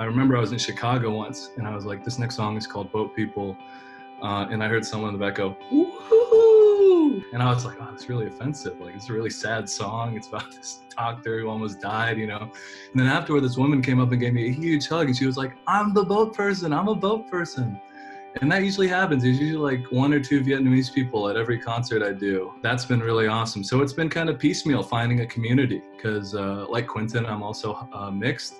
I remember I was in Chicago once and I was like, this next song is called Boat People. Uh, and I heard someone in the back go, woohoo! And I was like, oh, it's really offensive. Like, it's a really sad song. It's about this doctor who almost died, you know? And then afterward, this woman came up and gave me a huge hug and she was like, I'm the boat person. I'm a boat person. And that usually happens. There's usually like one or two Vietnamese people at every concert I do. That's been really awesome. So it's been kind of piecemeal finding a community because, uh, like Quentin, I'm also uh, mixed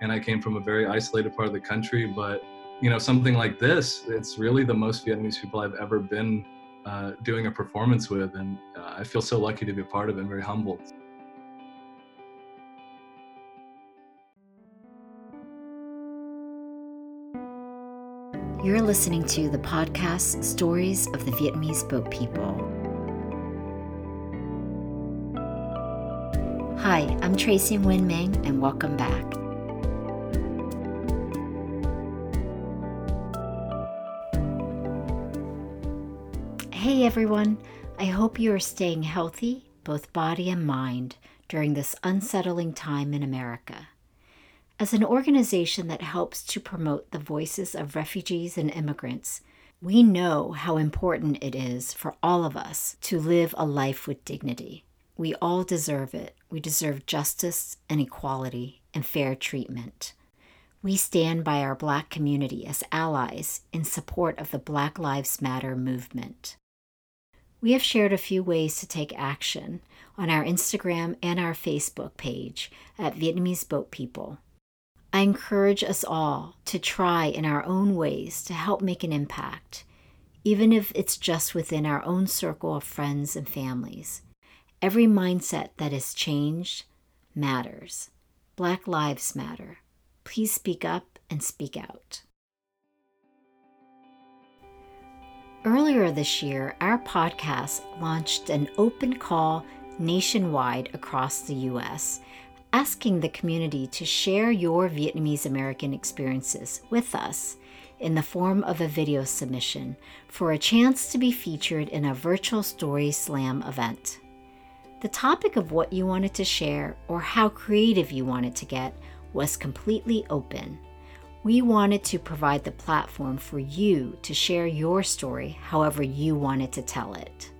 and I came from a very isolated part of the country. But, you know, something like this, it's really the most Vietnamese people I've ever been uh, doing a performance with. And uh, I feel so lucky to be a part of it and very humbled. You're listening to the podcast Stories of the Vietnamese Boat People. Hi, I'm Tracy Nguyen-Manning, and welcome back. Hey everyone, I hope you are staying healthy, both body and mind, during this unsettling time in America. As an organization that helps to promote the voices of refugees and immigrants, we know how important it is for all of us to live a life with dignity. We all deserve it. We deserve justice and equality and fair treatment. We stand by our Black community as allies in support of the Black Lives Matter movement. We have shared a few ways to take action on our Instagram and our Facebook page at Vietnamese Boat People. I encourage us all to try in our own ways to help make an impact, even if it's just within our own circle of friends and families. Every mindset that is changed matters. Black lives matter. Please speak up and speak out. Earlier this year, our podcast launched an open call nationwide across the U.S asking the community to share your Vietnamese American experiences with us in the form of a video submission for a chance to be featured in a virtual story slam event. The topic of what you wanted to share or how creative you wanted to get was completely open. We wanted to provide the platform for you to share your story however you wanted to tell it.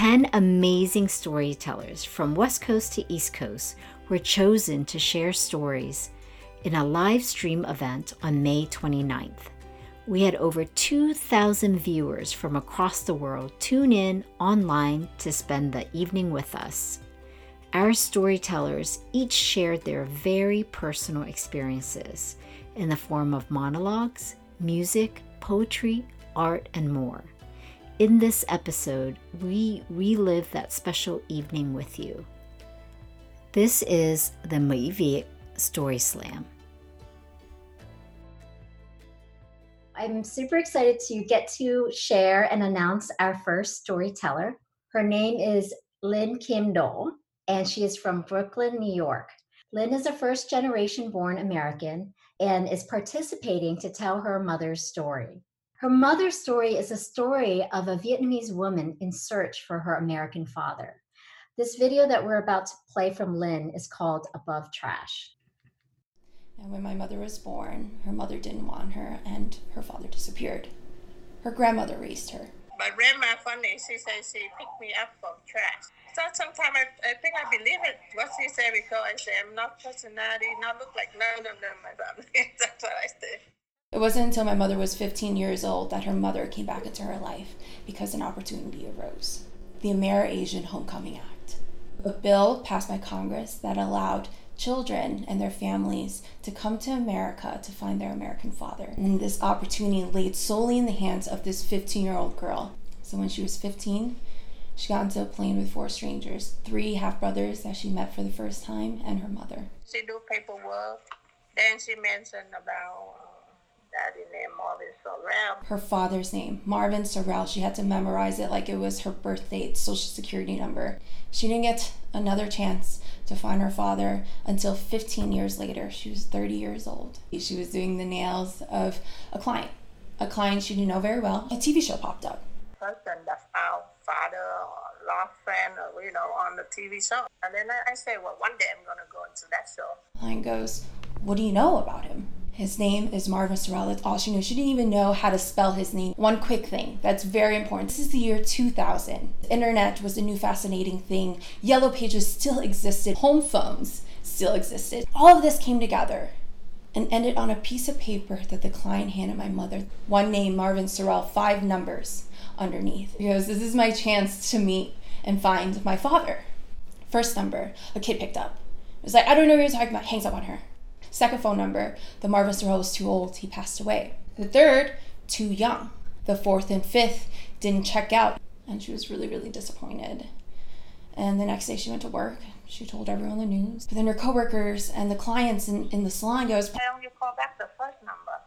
10 amazing storytellers from West Coast to East Coast were chosen to share stories in a live stream event on May 29th. We had over 2,000 viewers from across the world tune in online to spend the evening with us. Our storytellers each shared their very personal experiences in the form of monologues, music, poetry, art, and more. In this episode, we relive that special evening with you. This is the Mỹ Story Slam. I'm super excited to get to share and announce our first storyteller. Her name is Lynn Kim Do, and she is from Brooklyn, New York. Lynn is a first generation born American and is participating to tell her mother's story. Her mother's story is a story of a Vietnamese woman in search for her American father. This video that we're about to play from Lynn is called Above Trash. And when my mother was born, her mother didn't want her and her father disappeared. Her grandmother raised her. My grandma funny, she said she picked me up from trash. So sometimes I, I think I believe it, what she said, because I say I'm not personality, not look like none of them, my family. That's what I say. It wasn't until my mother was 15 years old that her mother came back into her life because an opportunity arose the Amerasian Homecoming Act. A bill passed by Congress that allowed children and their families to come to America to find their American father. And this opportunity laid solely in the hands of this 15 year old girl. So when she was 15, she got into a plane with four strangers three half brothers that she met for the first time, and her mother. She do paperwork. Then she mentioned about um, daddy named Marvin Sorrell. Her father's name, Marvin Sorrell. She had to memorize it like it was her birth date, social security number. She didn't get another chance to find her father until 15 years later. She was 30 years old. She was doing the nails of a client, a client she didn't know very well. A TV show popped up. Person that found father or lost friend or, you know, on the TV show. And then I, I say, well, one day I'm going to go into that show. Line goes, What do you know about him? His name is Marvin Sorrell. That's all she knew. She didn't even know how to spell his name. One quick thing that's very important. This is the year 2000. Internet was a new fascinating thing. Yellow pages still existed. Home phones still existed. All of this came together and ended on a piece of paper that the client handed my mother. One name, Marvin Sorrell, five numbers underneath. Because this is my chance to meet and find my father. First number, a kid picked up. It was like, I don't know what you're talking about, hangs up on her. Second phone number, the Marvin Sorrell was too old, he passed away. The third, too young. The fourth and fifth didn't check out, and she was really, really disappointed. And the next day she went to work. She told everyone the news. But then her coworkers and the clients in, in the salon goes, Why don't you call back the first number?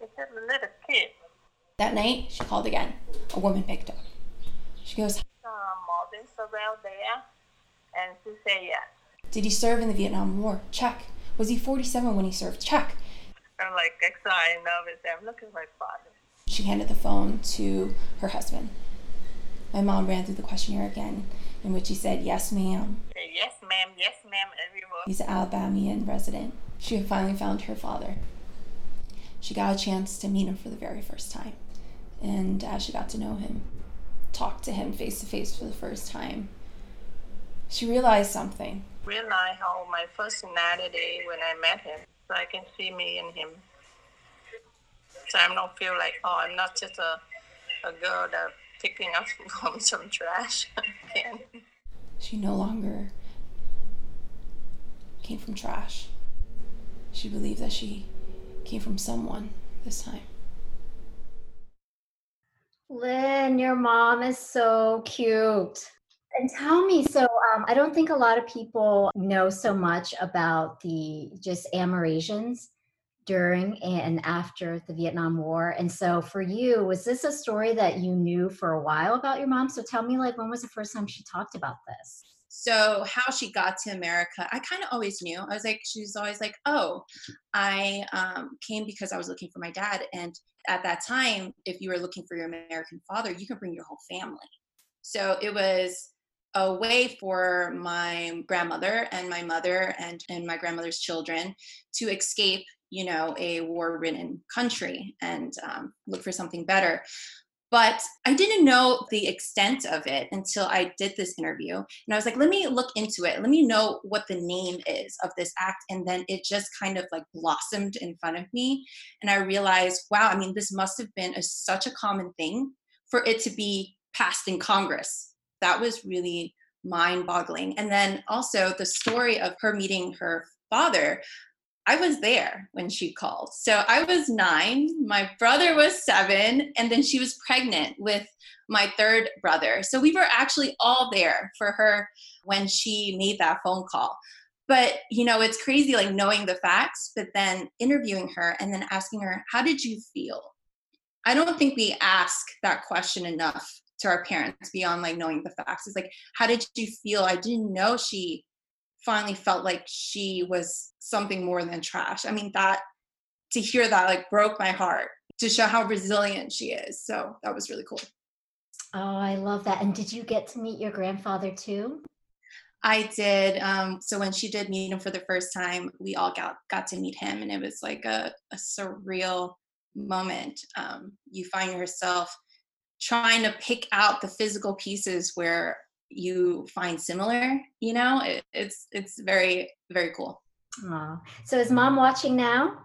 It's just a little kid. That night, she called again. A woman picked up. She goes, Uh, Marvin Sorrell there. And she said yes. Did he serve in the Vietnam War? Check. Was he 47 when he served? Check. I'm like excited, nervous. I'm looking at my father. She handed the phone to her husband. My mom ran through the questionnaire again, in which he said, Yes, ma'am. Yes, ma'am, yes, ma'am, everywhere. He's an Alabamian resident. She had finally found her father. She got a chance to meet him for the very first time. And as she got to know him, talked to him face to face for the first time, she realized something. Realize how my personality when I met him, so I can see me in him. So I don't feel like, oh, I'm not just a, a girl that picking up from some trash. Again. She no longer came from trash. She believed that she came from someone this time. Lynn, your mom is so cute. And tell me, so um, I don't think a lot of people know so much about the just Amerasians during and after the Vietnam War. And so for you, was this a story that you knew for a while about your mom? So tell me, like, when was the first time she talked about this? So how she got to America, I kind of always knew. I was like, she's always like, oh, I um, came because I was looking for my dad. And at that time, if you were looking for your American father, you could bring your whole family. So it was a way for my grandmother and my mother and, and my grandmother's children to escape, you know, a war-ridden country and um, look for something better. But I didn't know the extent of it until I did this interview. And I was like, let me look into it. Let me know what the name is of this act. And then it just kind of like blossomed in front of me. And I realized, wow, I mean, this must have been a, such a common thing for it to be passed in Congress. That was really mind boggling. And then also the story of her meeting her father. I was there when she called. So I was nine, my brother was seven, and then she was pregnant with my third brother. So we were actually all there for her when she made that phone call. But, you know, it's crazy like knowing the facts, but then interviewing her and then asking her, How did you feel? I don't think we ask that question enough to our parents beyond like knowing the facts. It's like, How did you feel? I didn't know she finally felt like she was something more than trash. I mean, that to hear that like broke my heart to show how resilient she is. So that was really cool. Oh, I love that. And did you get to meet your grandfather too? I did. Um, so when she did meet him for the first time, we all got got to meet him, and it was like a, a surreal moment. Um, you find yourself trying to pick out the physical pieces where you find similar you know it, it's it's very very cool Oh, so is mom watching now?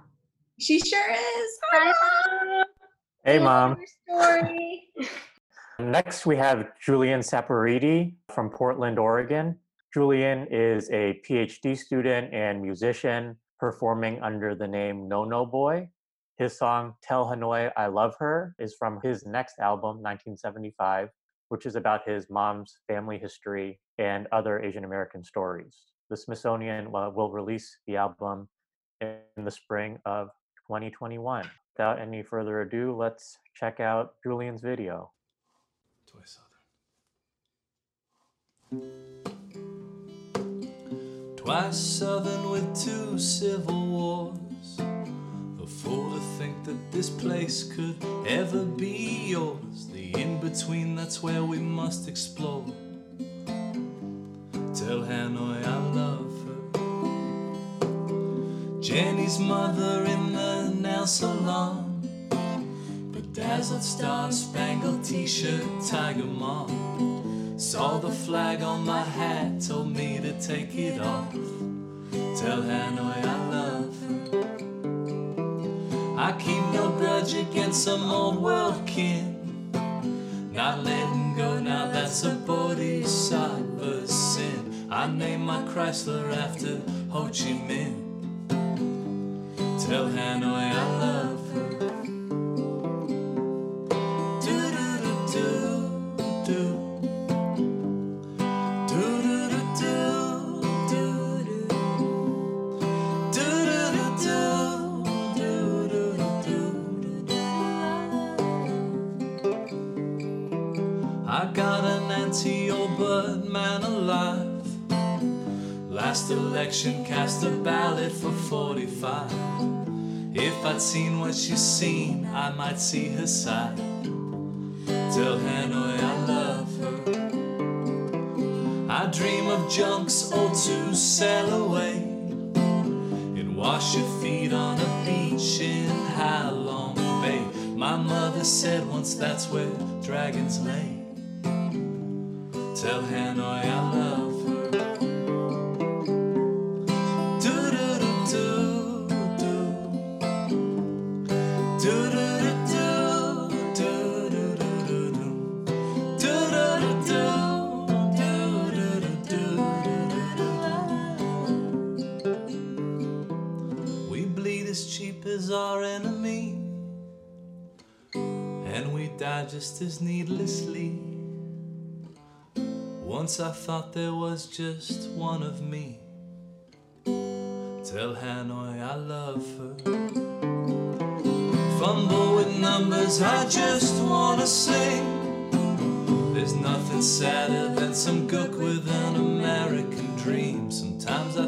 she sure is Hi, mom. Hey, I mom. story. Next, we have Julian Saporiti from Portland, Oregon. Julian is a PhD student and musician performing under the name No No Boy. His song Tell Hanoi I Love Her is from his next album, 1975, which is about his mom's family history and other Asian American stories. The Smithsonian uh, will release the album in the spring of 2021. Without any further ado, let's check out Julian's video. Twice Southern. Twice Southern with two civil wars. Fool to think that this place could ever be yours. The in between, that's where we must explore. Tell Hanoi I love her. Jenny's mother in the nail salon. Bedazzled star spangled t shirt, Tiger Mom. Saw the flag on my hat, told me to take it off. Tell Hanoi I. I keep no grudge against some old world kin. Not letting go now, that's a bodhisattva sin. I named my Chrysler after Ho Chi Minh. Tell Hanoi I love Last election cast a ballot for 45. If I'd seen what she's seen, I might see her side. Tell Hanoi I love her. I dream of junks old to sail away and wash your feet on a beach in Halong Bay. My mother said once that's where dragons lay. Tell Hanoi I love her. And we die just as needlessly. Once I thought there was just one of me. Tell Hanoi I love her. Fumble with numbers, I just wanna sing. There's nothing sadder than some gook with an American dream. Sometimes I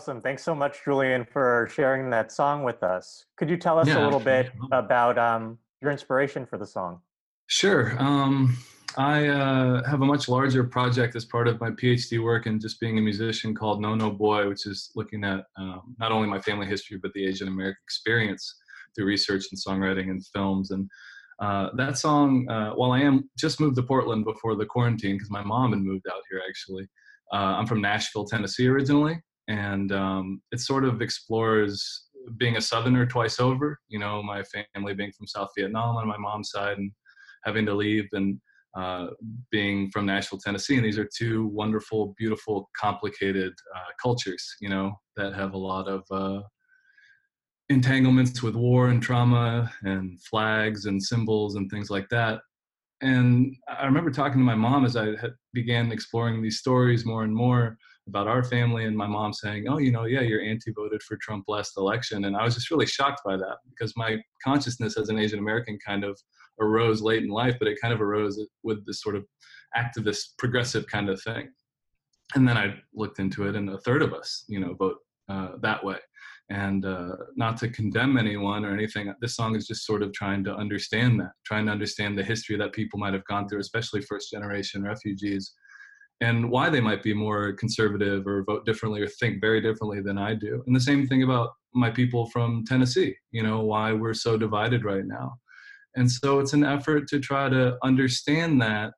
Awesome. Thanks so much, Julian, for sharing that song with us. Could you tell us Yeah, a little bit about um, your inspiration for the song? Sure. Um, I uh, have a much larger project as part of my PhD work and just being a musician called No No Boy, which is looking at um, not only my family history but the Asian American experience through research and songwriting and films. And uh, that song, uh, while I am just moved to Portland before the quarantine because my mom had moved out here actually. Uh, I'm from Nashville, Tennessee originally, and um, it sort of explores being a Southerner twice over. You know, my family being from South Vietnam on my mom's side and having to leave and uh, being from Nashville, Tennessee. And these are two wonderful, beautiful, complicated uh, cultures, you know, that have a lot of uh, entanglements with war and trauma and flags and symbols and things like that. And I remember talking to my mom as I began exploring these stories more and more about our family, and my mom saying, "Oh, you know, yeah, your auntie voted for Trump last election," and I was just really shocked by that because my consciousness as an Asian American kind of arose late in life, but it kind of arose with this sort of activist, progressive kind of thing. And then I looked into it, and a third of us, you know, vote uh, that way. And uh, not to condemn anyone or anything, this song is just sort of trying to understand that, trying to understand the history that people might have gone through, especially first generation refugees, and why they might be more conservative or vote differently or think very differently than I do. And the same thing about my people from Tennessee, you know, why we're so divided right now. And so it's an effort to try to understand that,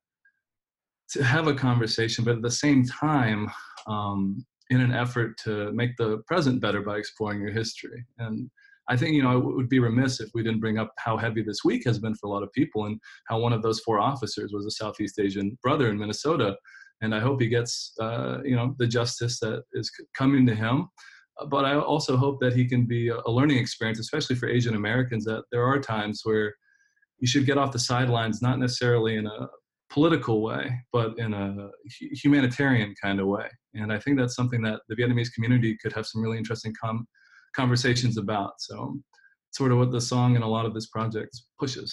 to have a conversation, but at the same time, um, in an effort to make the present better by exploring your history. And I think, you know, it would be remiss if we didn't bring up how heavy this week has been for a lot of people and how one of those four officers was a Southeast Asian brother in Minnesota. And I hope he gets, uh, you know, the justice that is coming to him. Uh, But I also hope that he can be a learning experience, especially for Asian Americans, that there are times where you should get off the sidelines, not necessarily in a political way, but in a humanitarian kind of way. And I think that's something that the Vietnamese community could have some really interesting com- conversations about. So, sort of what the song and a lot of this project pushes.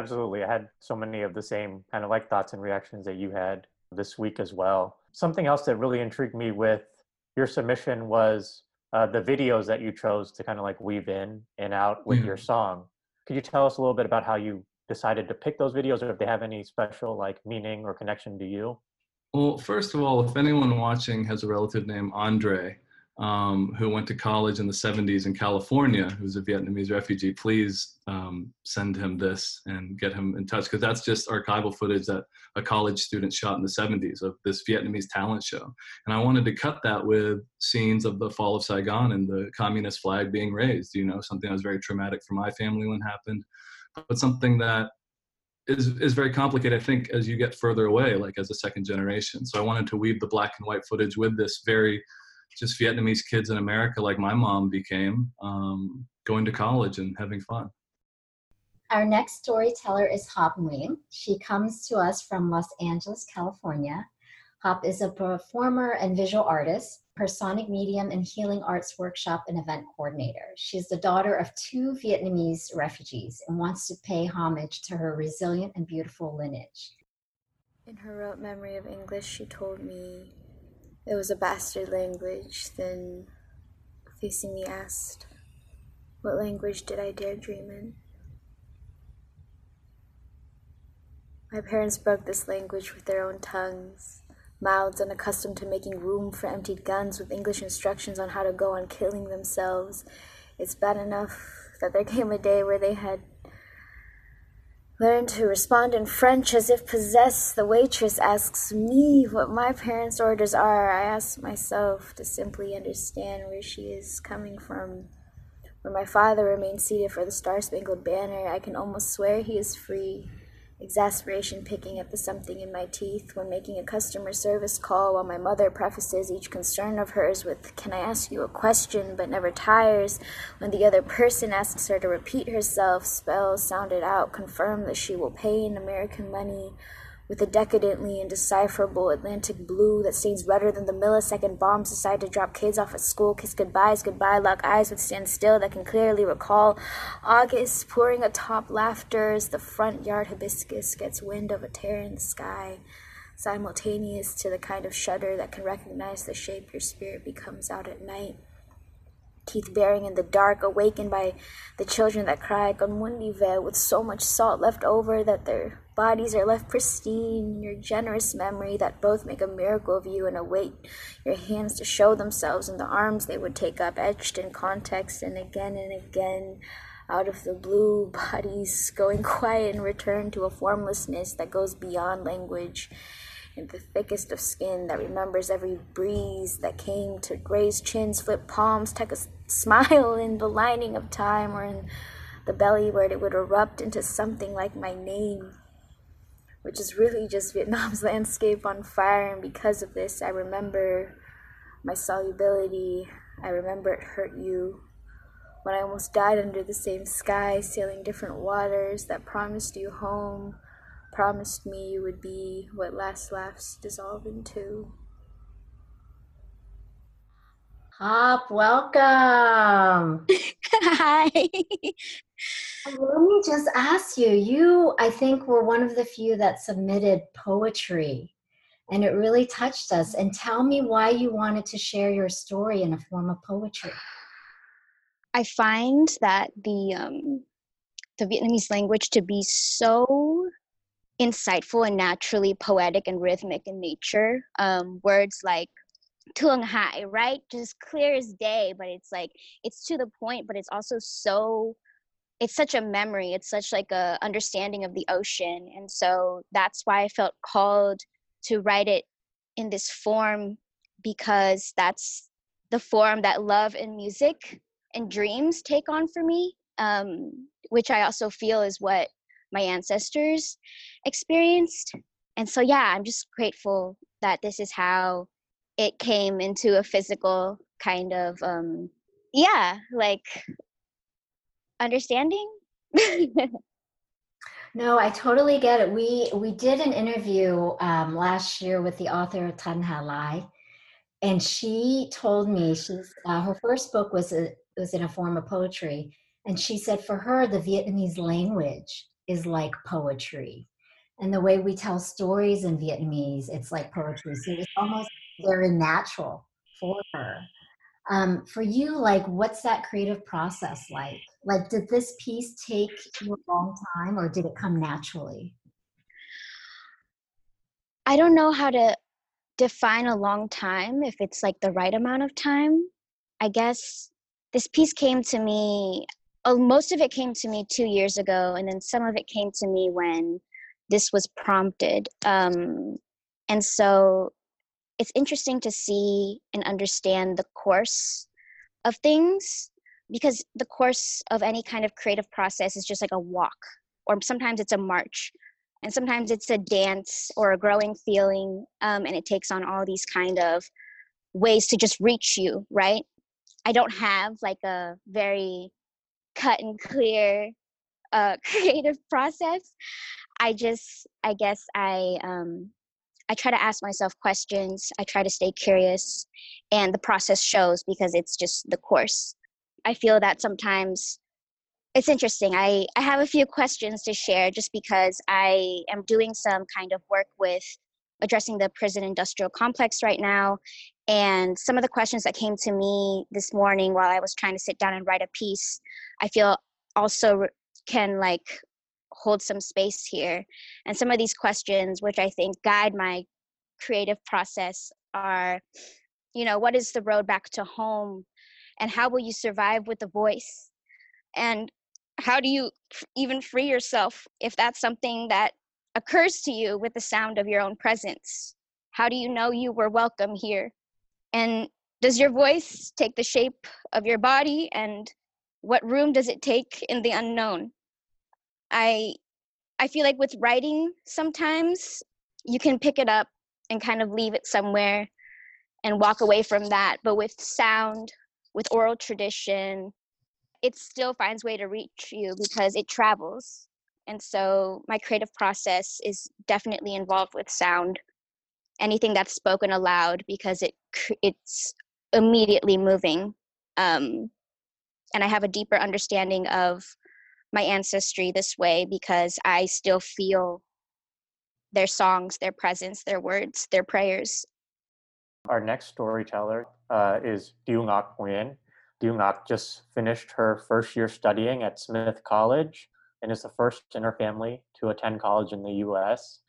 Absolutely. I had so many of the same kind of like thoughts and reactions that you had this week as well. Something else that really intrigued me with your submission was uh, the videos that you chose to kind of like weave in and out with Yeah. your song. Could you tell us a little bit about how you decided to pick those videos or if they have any special like meaning or connection to you? Well, first of all, if anyone watching has a relative named Andre, um, who went to college in the 70s in California, who's a Vietnamese refugee, please um, send him this and get him in touch because that's just archival footage that a college student shot in the 70s of this Vietnamese talent show. And I wanted to cut that with scenes of the fall of Saigon and the communist flag being raised, you know, something that was very traumatic for my family when it happened, but something that is is very complicated. I think as you get further away, like as a second generation. So I wanted to weave the black and white footage with this very just Vietnamese kids in America, like my mom became, um, going to college and having fun. Our next storyteller is Hop Nguyen. She comes to us from Los Angeles, California. Hop is a performer and visual artist, her sonic medium and healing arts workshop and event coordinator. She's the daughter of two Vietnamese refugees and wants to pay homage to her resilient and beautiful lineage. In her rote memory of English, she told me it was a bastard language. Then, facing me, asked, What language did I dare dream in? My parents broke this language with their own tongues, mouths unaccustomed to making room for emptied guns with English instructions on how to go on killing themselves. It's bad enough that there came a day where they had learned to respond in French as if possessed. The waitress asks me what my parents' orders are. I ask myself to simply understand where she is coming from. Where my father remains seated for the Star Spangled Banner, I can almost swear he is free. Exasperation picking at the something in my teeth when making a customer service call, while my mother prefaces each concern of hers with, Can I ask you a question? but never tires. When the other person asks her to repeat herself, spells sounded out confirm that she will pay in American money with a decadently indecipherable Atlantic blue that stains redder than the millisecond bombs decide to drop kids off at school, kiss goodbyes, goodbye, lock eyes with stand still that can clearly recall August pouring atop laughters, the front yard hibiscus gets wind of a tear in the sky, simultaneous to the kind of shudder that can recognize the shape your spirit becomes out at night teeth baring in the dark, awakened by the children that cry Gonmundive with so much salt left over that their bodies are left pristine. Your generous memory that both make a miracle of you and await your hands to show themselves in the arms they would take up, etched in context and again and again. Out of the blue, bodies going quiet and return to a formlessness that goes beyond language in the thickest of skin that remembers every breeze that came to graze chins, flip palms, take a smile in the lining of time or in the belly where it would erupt into something like my name, which is really just Vietnam's landscape on fire. And because of this, I remember my solubility. I remember it hurt you. When I almost died under the same sky, sailing different waters that promised you home promised me you would be what last laughs dissolve into. Hop, welcome. Hi. Let me just ask you, you, I think, were one of the few that submitted poetry, and it really touched us. And tell me why you wanted to share your story in a form of poetry. I find that the um, the Vietnamese language to be so insightful and naturally poetic and rhythmic in nature. Um, words like Thương Hại, right? Just clear as day, but it's like it's to the point, but it's also so it's such a memory. It's such like a understanding of the ocean. And so that's why I felt called to write it in this form because that's the form that love and music and dreams take on for me, um, which I also feel is what my ancestors experienced. And so, yeah, I'm just grateful that this is how it came into a physical kind of, um, yeah, like understanding. No, I totally get it. We we did an interview um, last year with the author Thanhha Lai, and she told me she's uh, her first book was a, was in a form of poetry, and she said for her the Vietnamese language is like poetry, and the way we tell stories in Vietnamese, it's like poetry. So it's almost very natural for her. Um, for you, like, what's that creative process like? Like, did this piece take you a long time or did it come naturally? I don't know how to define a long time, if it's like the right amount of time. I guess this piece came to me, most of it came to me two years ago, and then some of it came to me when this was prompted. Um, and so it's interesting to see and understand the course of things because the course of any kind of creative process is just like a walk or sometimes it's a march and sometimes it's a dance or a growing feeling um, and it takes on all these kind of ways to just reach you right i don't have like a very cut and clear uh, creative process i just i guess i um, I try to ask myself questions. I try to stay curious, and the process shows because it's just the course. I feel that sometimes it's interesting. I, I have a few questions to share just because I am doing some kind of work with addressing the prison industrial complex right now. And some of the questions that came to me this morning while I was trying to sit down and write a piece, I feel also can like hold some space here. And some of these questions, which I think guide my creative process, are you know, what is the road back to home? And how will you survive with a voice? And how do you even free yourself if that's something that occurs to you with the sound of your own presence? How do you know you were welcome here? And does your voice take the shape of your body? And what room does it take in the unknown? I I feel like with writing sometimes you can pick it up and kind of leave it somewhere and walk away from that but with sound with oral tradition it still finds way to reach you because it travels and so my creative process is definitely involved with sound anything that's spoken aloud because it it's immediately moving um, and i have a deeper understanding of my ancestry this way because I still feel their songs, their presence, their words, their prayers. Our next storyteller uh, is Dieu Ngoc Nguyen. Dieu Ngoc just finished her first year studying at Smith College and is the first in her family to attend college in the US.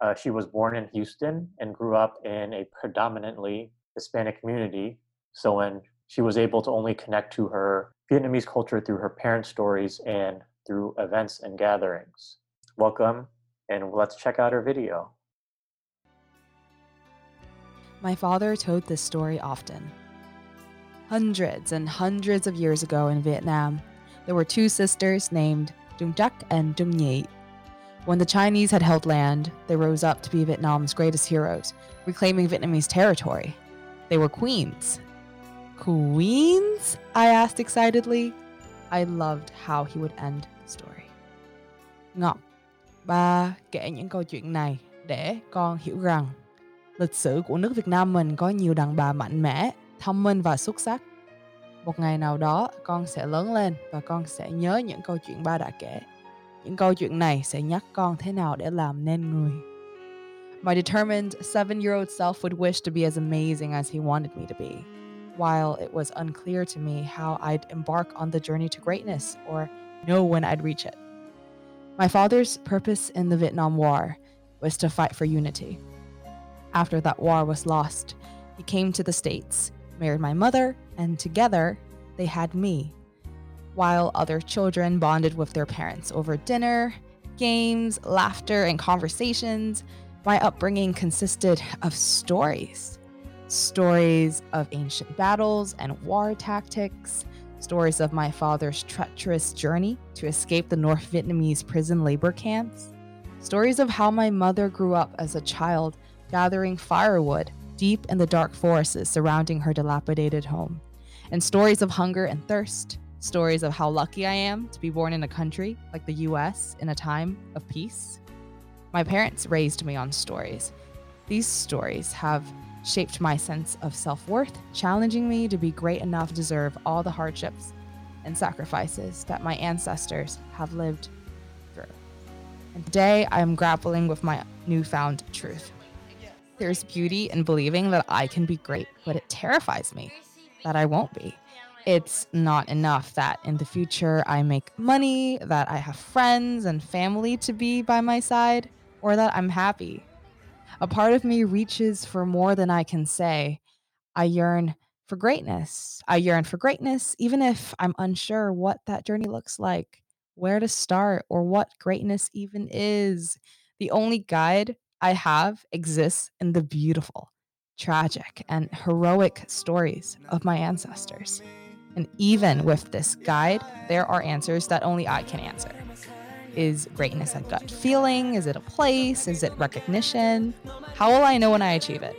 Uh, she was born in Houston and grew up in a predominantly Hispanic community. So when she was able to only connect to her Vietnamese culture through her parents' stories and through events and gatherings. Welcome, and let's check out our video. My father told this story often. Hundreds and hundreds of years ago in Vietnam, there were two sisters named Trắc and Nhị. When the Chinese had held land, they rose up to be Vietnam's greatest heroes, reclaiming Vietnamese territory. They were queens. Queens? I asked excitedly. I loved how he would end the story. Ngọc, ba kể những câu chuyện này để con hiểu rằng lịch sử của nước Việt Nam mình có nhiều đàn bà mạnh mẽ, thông minh và xuất sắc. Một ngày nào đó con sẽ lớn lên và con sẽ nhớ những câu chuyện ba đã kể. Những câu chuyện này sẽ nhắc con thế nào để làm nên người. My determined seven-year-old self would wish to be as amazing as he wanted me to be, while it was unclear to me how I'd embark on the journey to greatness or know when I'd reach it. My father's purpose in the Vietnam War was to fight for unity. After that war was lost, he came to the States, married my mother, and together they had me. While other children bonded with their parents over dinner, games, laughter, and conversations, my upbringing consisted of stories. Stories of ancient battles and war tactics, stories of my father's treacherous journey to escape the North Vietnamese prison labor camps, stories of how my mother grew up as a child gathering firewood deep in the dark forests surrounding her dilapidated home, and stories of hunger and thirst, stories of how lucky I am to be born in a country like the US in a time of peace. My parents raised me on stories. These stories have shaped my sense of self worth, challenging me to be great enough to deserve all the hardships and sacrifices that my ancestors have lived through. And today I am grappling with my newfound truth. There's beauty in believing that I can be great, but it terrifies me that I won't be. It's not enough that in the future I make money, that I have friends and family to be by my side, or that I'm happy. A part of me reaches for more than I can say. I yearn for greatness. I yearn for greatness, even if I'm unsure what that journey looks like, where to start, or what greatness even is. The only guide I have exists in the beautiful, tragic, and heroic stories of my ancestors. And even with this guide, there are answers that only I can answer. Is greatness a gut feeling? Is it a place? Is it recognition? How will I know when I achieve it?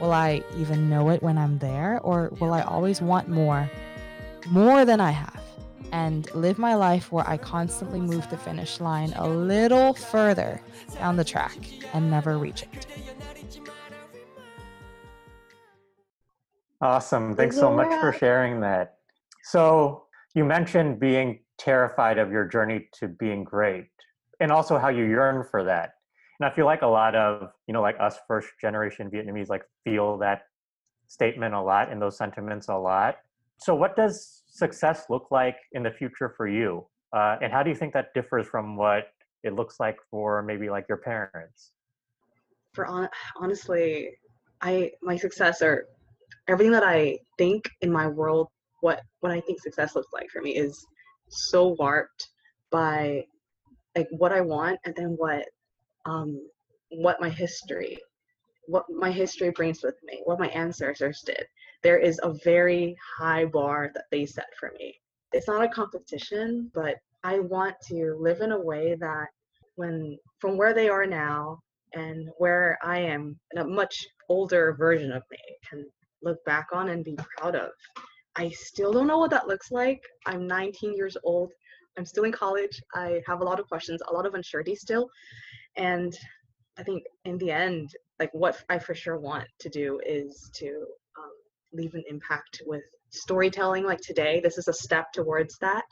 Will I even know it when I'm there? Or will I always want more? More than I have. And live my life where I constantly move the finish line a little further down the track and never reach it. Awesome. Thanks so much for sharing that. So, you mentioned being terrified of your journey to being great and also how you yearn for that. And I feel like a lot of, you know, like us first generation Vietnamese like feel that statement a lot and those sentiments a lot. So, what does success look like in the future for you? Uh, and how do you think that differs from what it looks like for maybe like your parents? For on, honestly, I my success or everything that I think in my world, what what I think success looks like for me is so warped by like what I want and then what um what my history what my history brings with me, what my ancestors did. There is a very high bar that they set for me. It's not a competition, but I want to live in a way that when from where they are now and where I am a much older version of me can look back on and be proud of. I still don't know what that looks like. I'm 19 years old. I'm still in college. I have a lot of questions, a lot of uncertainty still. And I think in the end, like what I for sure want to do is to um, leave an impact with storytelling. Like today, this is a step towards that.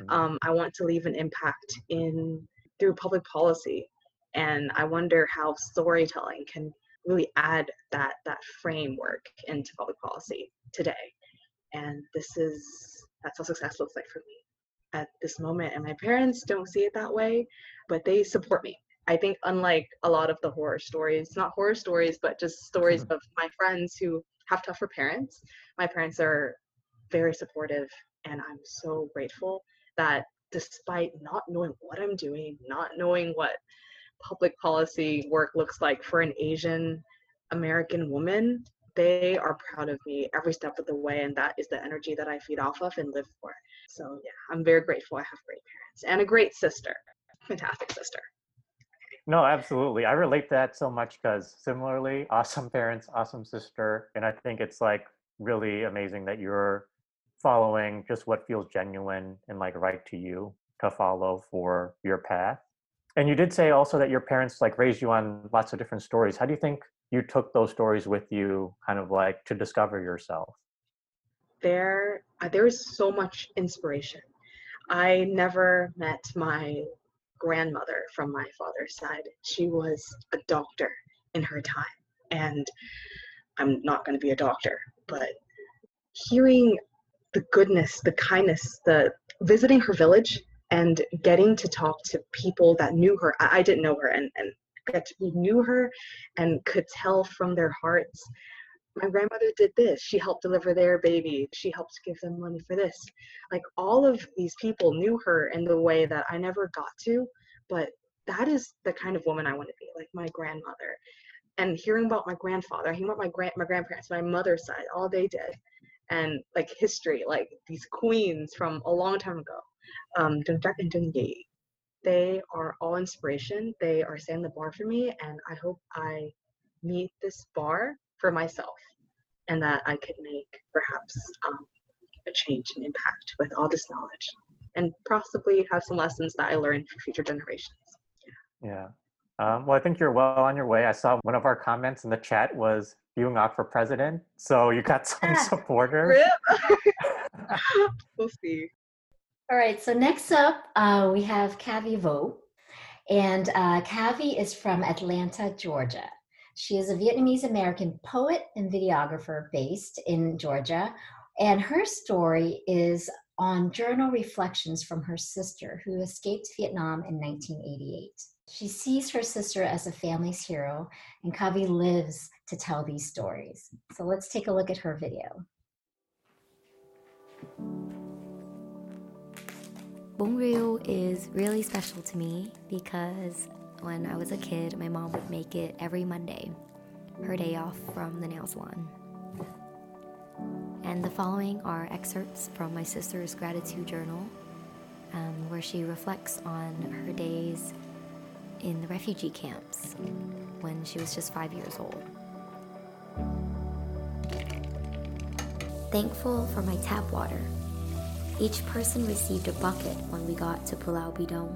Mm-hmm. Um, I want to leave an impact in through public policy, and I wonder how storytelling can really add that that framework into public policy today. And this is that's how success looks like for me at this moment. And my parents don't see it that way, but they support me I think unlike a lot of the horror stories, not horror stories, but just stories mm-hmm. of my friends who have tougher parents, my parents are very supportive and I'm so grateful that despite not knowing what I'm doing, not knowing what public policy work looks like for an Asian American woman, they are proud of me every step of the way and that is the energy that I feed off of and live for. So yeah, I'm very grateful I have great parents and a great sister. Fantastic sister. No, absolutely. I relate that so much because similarly, awesome parents, awesome sister. And I think it's like really amazing that you're following just what feels genuine and like right to you to follow for your path. And you did say also that your parents like raised you on lots of different stories. How do you think you took those stories with you kind of like to discover yourself? There uh, there is so much inspiration. I never met my grandmother from my father's side. She was a doctor in her time. And I'm not going to be a doctor, but hearing the goodness, the kindness, the visiting her village and getting to talk to people that knew her. I, I didn't know her and, and get to, knew her and could tell from their hearts my grandmother did this. She helped deliver their baby. She helped give them money for this. Like all of these people knew her in the way that i never got to but that is the kind of woman i want to be like my grandmother. And hearing about my grandfather hearing about my grand my grandparents my mother's side all they did and like history like these queens from a long time ago um and they are all inspiration they are setting the bar for me and i hope i meet this bar for myself and that I could make perhaps um, a change and impact with all this knowledge and possibly have some lessons that I learned for future generations. Yeah. Um, well, I think you're well on your way. I saw one of our comments in the chat was Dieu Ngoc for president. So you got some yeah. supporters. we'll see. All right. So next up, uh, we have Kavi Vu. And uh, Kavi is from Atlanta, Georgia. She is a Vietnamese American poet and videographer based in Georgia. And her story is on journal reflections from her sister who escaped Vietnam in 1988. She sees her sister as a family's hero, and Kavi lives to tell these stories. So let's take a look at her video. Bún riêu is really special to me because when I was a kid, my mom would make it every Monday, her day off from the nail salon. And the following are excerpts from my sister's gratitude journal, um, where she reflects on her days in the refugee camps when she was just five years old. Thankful for my tap water each person received a bucket when we got to Pulau Bidong.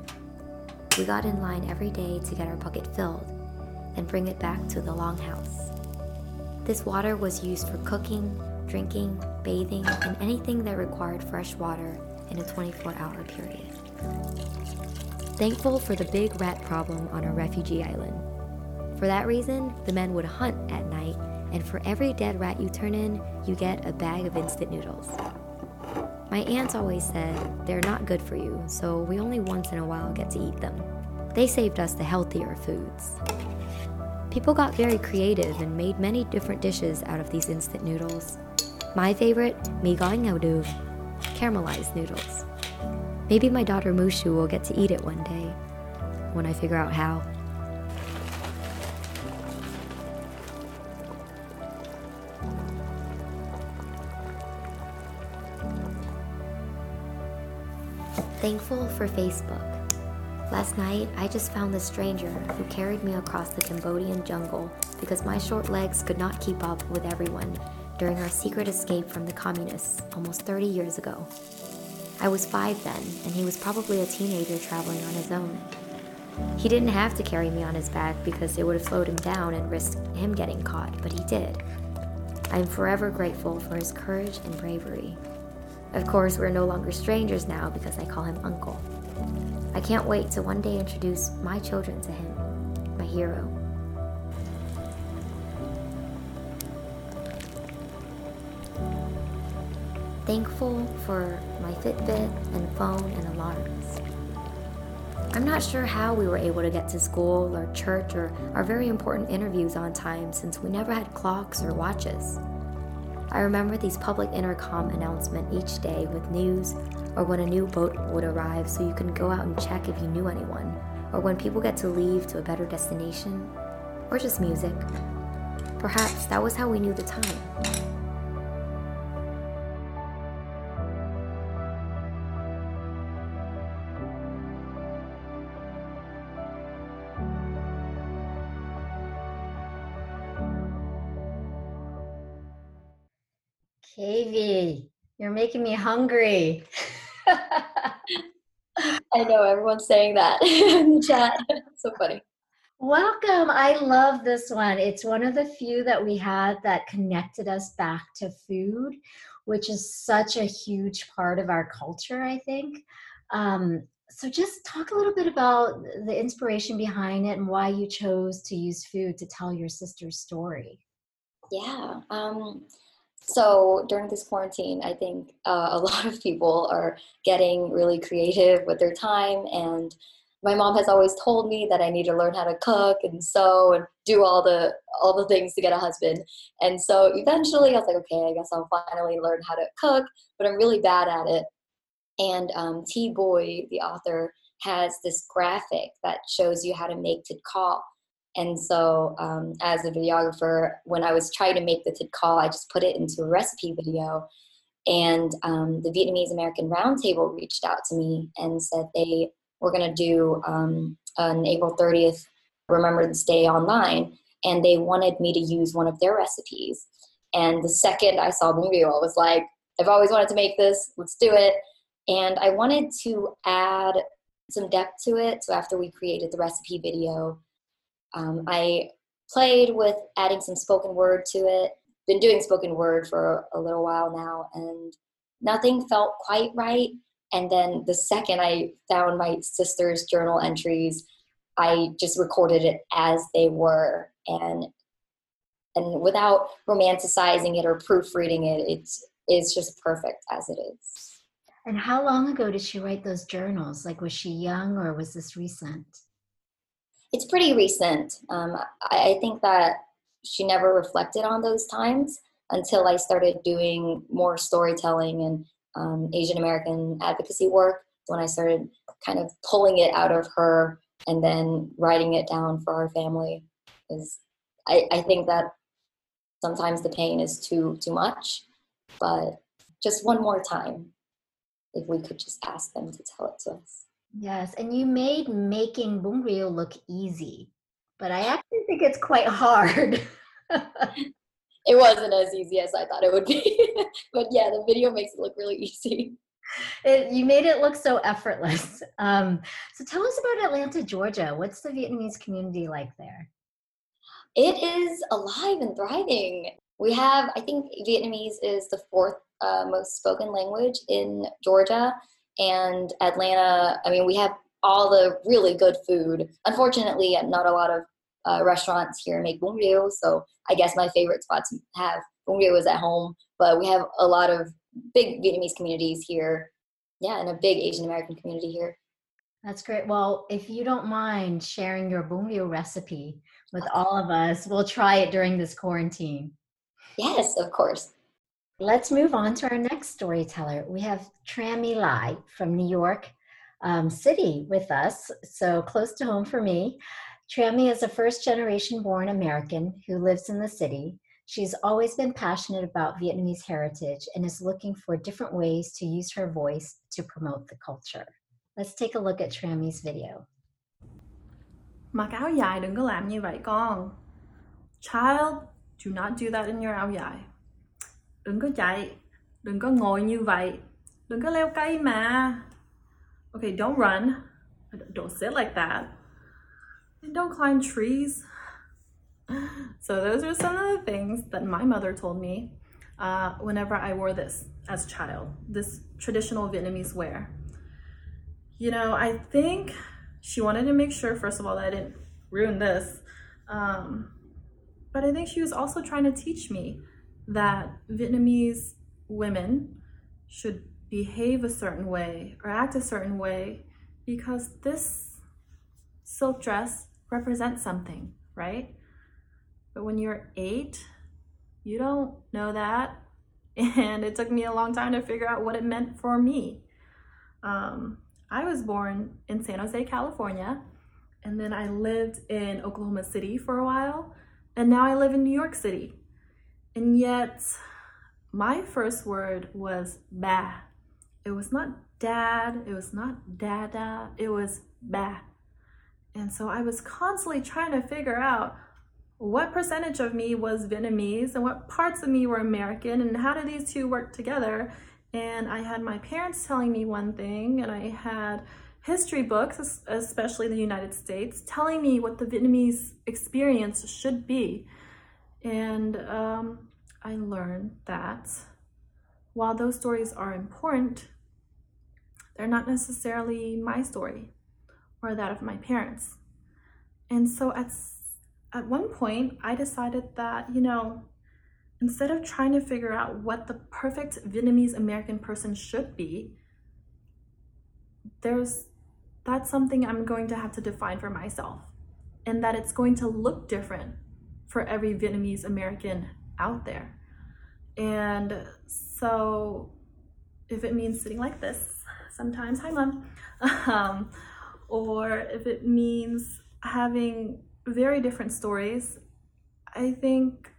We got in line every day to get our bucket filled and bring it back to the longhouse. This water was used for cooking, drinking, bathing, and anything that required fresh water in a 24 hour period. Thankful for the big rat problem on our refugee island. For that reason, the men would hunt at night, and for every dead rat you turn in, you get a bag of instant noodles. My aunts always said they're not good for you, so we only once in a while get to eat them. They saved us the healthier foods. People got very creative and made many different dishes out of these instant noodles. My favorite, mi gói ngao caramelized noodles. Maybe my daughter Mushu will get to eat it one day, when I figure out how. Thankful for Facebook. Last night, I just found this stranger who carried me across the Cambodian jungle because my short legs could not keep up with everyone during our secret escape from the communists almost 30 years ago. I was five then, and he was probably a teenager traveling on his own. He didn't have to carry me on his back because it would have slowed him down and risked him getting caught, but he did. I am forever grateful for his courage and bravery. Of course, we're no longer strangers now because I call him Uncle. I can't wait to one day introduce my children to him, my hero. Thankful for my Fitbit and phone and alarms. I'm not sure how we were able to get to school or church or our very important interviews on time since we never had clocks or watches. I remember these public intercom announcement each day with news or when a new boat would arrive so you can go out and check if you knew anyone, or when people get to leave to a better destination, or just music. Perhaps that was how we knew the time. Kavi, you're making me hungry. I know everyone's saying that in the chat. so funny. Welcome. I love this one. It's one of the few that we had that connected us back to food, which is such a huge part of our culture, I think. Um, so, just talk a little bit about the inspiration behind it and why you chose to use food to tell your sister's story. Yeah. Um, so during this quarantine, I think uh, a lot of people are getting really creative with their time. And my mom has always told me that I need to learn how to cook and sew and do all the all the things to get a husband. And so eventually, I was like, okay, I guess I'll finally learn how to cook, but I'm really bad at it. And um, Thi Bui, the author, has this graphic that shows you how to make kho and so, um, as a videographer, when I was trying to make the thịt kho, I just put it into a recipe video. And um, the Vietnamese American Roundtable reached out to me and said they were going to do um, an April 30th Remembrance Day online, and they wanted me to use one of their recipes. And the second I saw the video, I was like, I've always wanted to make this, let's do it. And I wanted to add some depth to it. So after we created the recipe video, um, I played with adding some spoken word to it. Been doing spoken word for a little while now, and nothing felt quite right. And then the second I found my sister's journal entries, I just recorded it as they were and and without romanticizing it or proofreading it, it's it's just perfect as it is. And how long ago did she write those journals? Like, was she young or was this recent? It's pretty recent. Um, I, I think that she never reflected on those times until I started doing more storytelling and um, Asian American advocacy work. When I started kind of pulling it out of her and then writing it down for our family, is I, I think that sometimes the pain is too too much, but just one more time, if we could just ask them to tell it to us. Yes, and you made making bún riêu look easy, but I actually think it's quite hard. it wasn't as easy as I thought it would be. but yeah, the video makes it look really easy. It, you made it look so effortless. Um, so tell us about Atlanta, Georgia. What's the Vietnamese community like there? It is alive and thriving. We have, I think, Vietnamese is the fourth uh, most spoken language in Georgia and Atlanta. I mean, we have all the really good food. Unfortunately, not a lot of uh, restaurants here make riêu, so I guess my favorite spot to have riêu is at home. But we have a lot of big Vietnamese communities here. Yeah, and a big Asian American community here. That's great. Well, if you don't mind sharing your riêu recipe with all of us, we'll try it during this quarantine. Yes, of course. Let's move on to our next storyteller. We have Trammy Lai from New York um, City with us, so close to home for me. Trammy is a first generation born American who lives in the city. She's always been passionate about Vietnamese heritage and is looking for different ways to use her voice to promote the culture. Let's take a look at Trammy's video. Mặc áo dài đừng có làm như vậy con. Child, do not do that in your áo dài. Đừng có chạy, đừng có ngồi như vậy. Đừng có leo cây mà. Okay, don't run. Don't sit like that. And don't climb trees. So those are some of the things that my mother told me uh, whenever I wore this as a child, this traditional Vietnamese wear. You know, I think she wanted to make sure, first of all, that I didn't ruin this. Um, but I think she was also trying to teach me that Vietnamese women should behave a certain way or act a certain way because this silk dress represents something, right? But when you're eight, you don't know that. And it took me a long time to figure out what it meant for me. Um, I was born in San Jose, California, and then I lived in Oklahoma City for a while, and now I live in New York City. And yet, my first word was bah. It was not dad, it was not dada, it was bah. And so I was constantly trying to figure out what percentage of me was Vietnamese and what parts of me were American and how do these two work together and I had my parents telling me one thing, and I had history books, especially the United States, telling me what the Vietnamese experience should be. And um, I learned that while those stories are important, they're not necessarily my story or that of my parents. And so at, at one point, I decided that, you know, instead of trying to figure out what the perfect Vietnamese American person should be, there's that's something I'm going to have to define for myself. And that it's going to look different for every Vietnamese American out there. And so if it means sitting like this, sometimes, hi mom, um, or if it means having very different stories, I think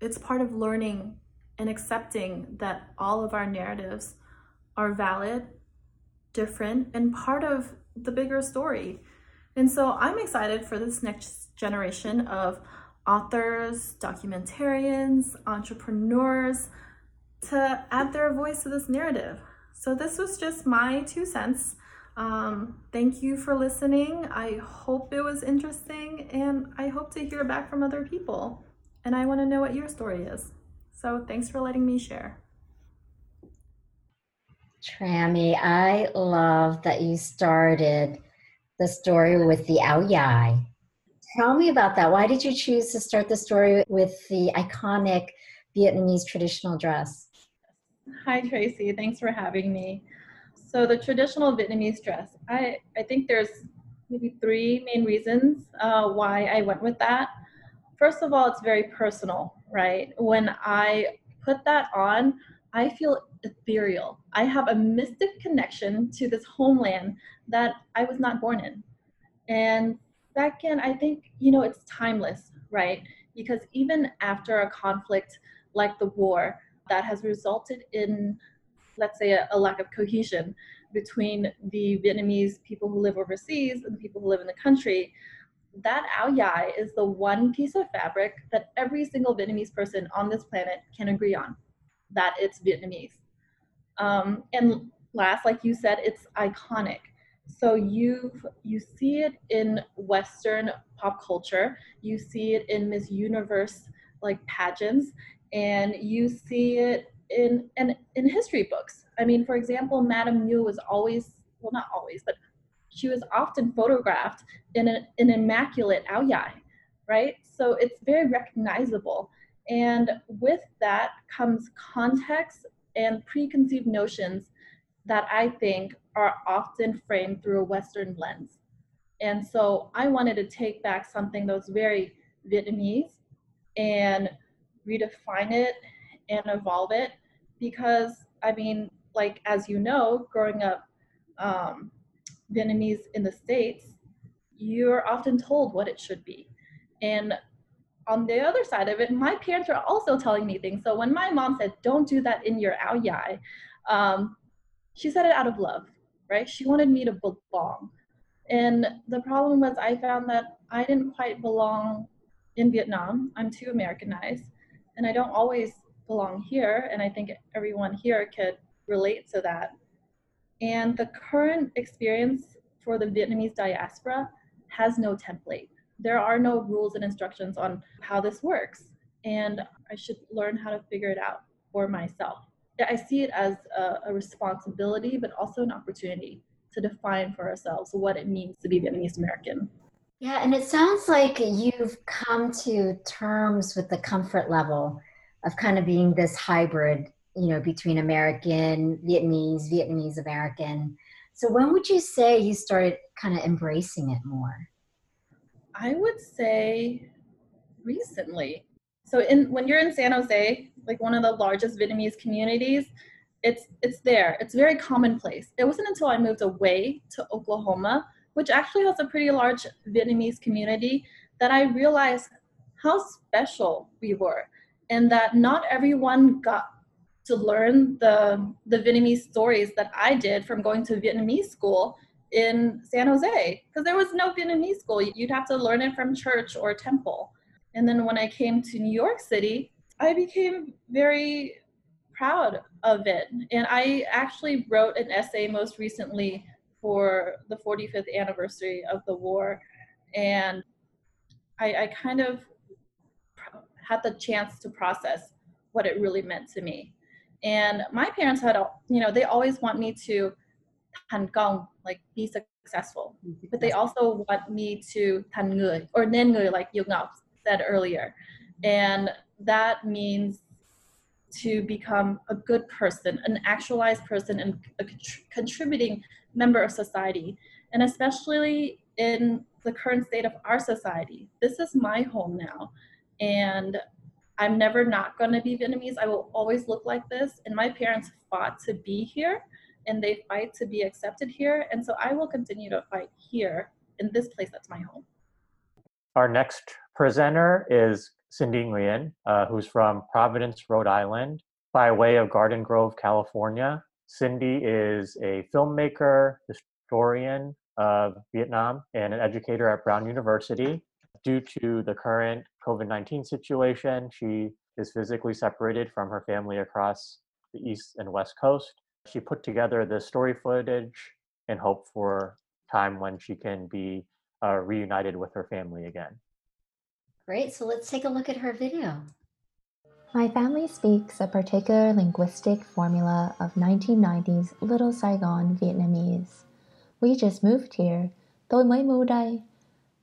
it's part of learning and accepting that all of our narratives are valid, different, and part of the bigger story. And so I'm excited for this next generation of authors, documentarians, entrepreneurs to add their voice to this narrative. So this was just my two cents. Um, thank you for listening. I hope it was interesting and I hope to hear back from other people and I want to know what your story is. So thanks for letting me share. Trammy, I love that you started the story with the Ao Dai. Tell me about that. Why did you choose to start the story with the iconic Vietnamese traditional dress? Hi, Tracy. Thanks for having me. So, the traditional Vietnamese dress, I, I think there's maybe three main reasons uh, why I went with that. First of all, it's very personal, right? When I put that on, I feel ethereal. I have a mystic connection to this homeland that I was not born in. And second, I think, you know, it's timeless, right? Because even after a conflict like the war that has resulted in, let's say, a, a lack of cohesion between the Vietnamese people who live overseas and the people who live in the country, that ao dai is the one piece of fabric that every single Vietnamese person on this planet can agree on, that it's Vietnamese. Um, and last, like you said, it's iconic. So you you see it in Western pop culture, you see it in Miss Universe like pageants, and you see it in in, in history books. I mean, for example, Madame Nhu was always well, not always, but she was often photographed in an immaculate ao dai, right? So it's very recognizable. And with that comes context and preconceived notions that I think are often framed through a Western lens. And so I wanted to take back something that was very Vietnamese and redefine it and evolve it because, I mean, like as you know, growing up um, Vietnamese in the States, you're often told what it should be. And on the other side of it, my parents are also telling me things. So when my mom said, don't do that in your ao dai, um, she said it out of love, right? She wanted me to belong. And the problem was I found that I didn't quite belong in Vietnam. I'm too Americanized and I don't always belong here. And I think everyone here could relate to that. And the current experience for the Vietnamese diaspora has no template. There are no rules and instructions on how this works. And I should learn how to figure it out for myself. I see it as a, a responsibility, but also an opportunity to define for ourselves what it means to be Vietnamese American. Yeah, and it sounds like you've come to terms with the comfort level of kind of being this hybrid, you know, between American, Vietnamese, Vietnamese American. So when would you say you started kind of embracing it more? I would say recently. So in when you're in San Jose, like one of the largest Vietnamese communities, it's it's there. It's very commonplace. It wasn't until I moved away to Oklahoma, which actually has a pretty large Vietnamese community, that I realized how special we were and that not everyone got to learn the the Vietnamese stories that I did from going to Vietnamese school in San Jose because there was no Vietnamese school. You'd have to learn it from church or temple. And then when I came to New York City, I became very proud of it. And I actually wrote an essay most recently for the 45th anniversary of the war. And I, I kind of had the chance to process what it really meant to me. And my parents had, you know, they always want me to công, like be successful. Mm-hmm. But they also want me to người or nên người, like Dieu Ngoc said earlier. And that means to become a good person, an actualized person, and a contributing member of society. And especially in the current state of our society, this is my home now. And I'm never not going to be Vietnamese. I will always look like this. And my parents fought to be here and they fight to be accepted here. And so I will continue to fight here in this place that's my home. Our next presenter is Cindy Nguyen, uh, who's from Providence, Rhode Island, by way of Garden Grove, California. Cindy is a filmmaker, historian of Vietnam, and an educator at Brown University. Due to the current COVID 19 situation, she is physically separated from her family across the East and West Coast. She put together the story footage in hope for time when she can be uh, reunited with her family again. Great, so let's take a look at her video. My family speaks a particular linguistic formula of 1990s Little Saigon Vietnamese. We just moved here, Tôi mới mua đây.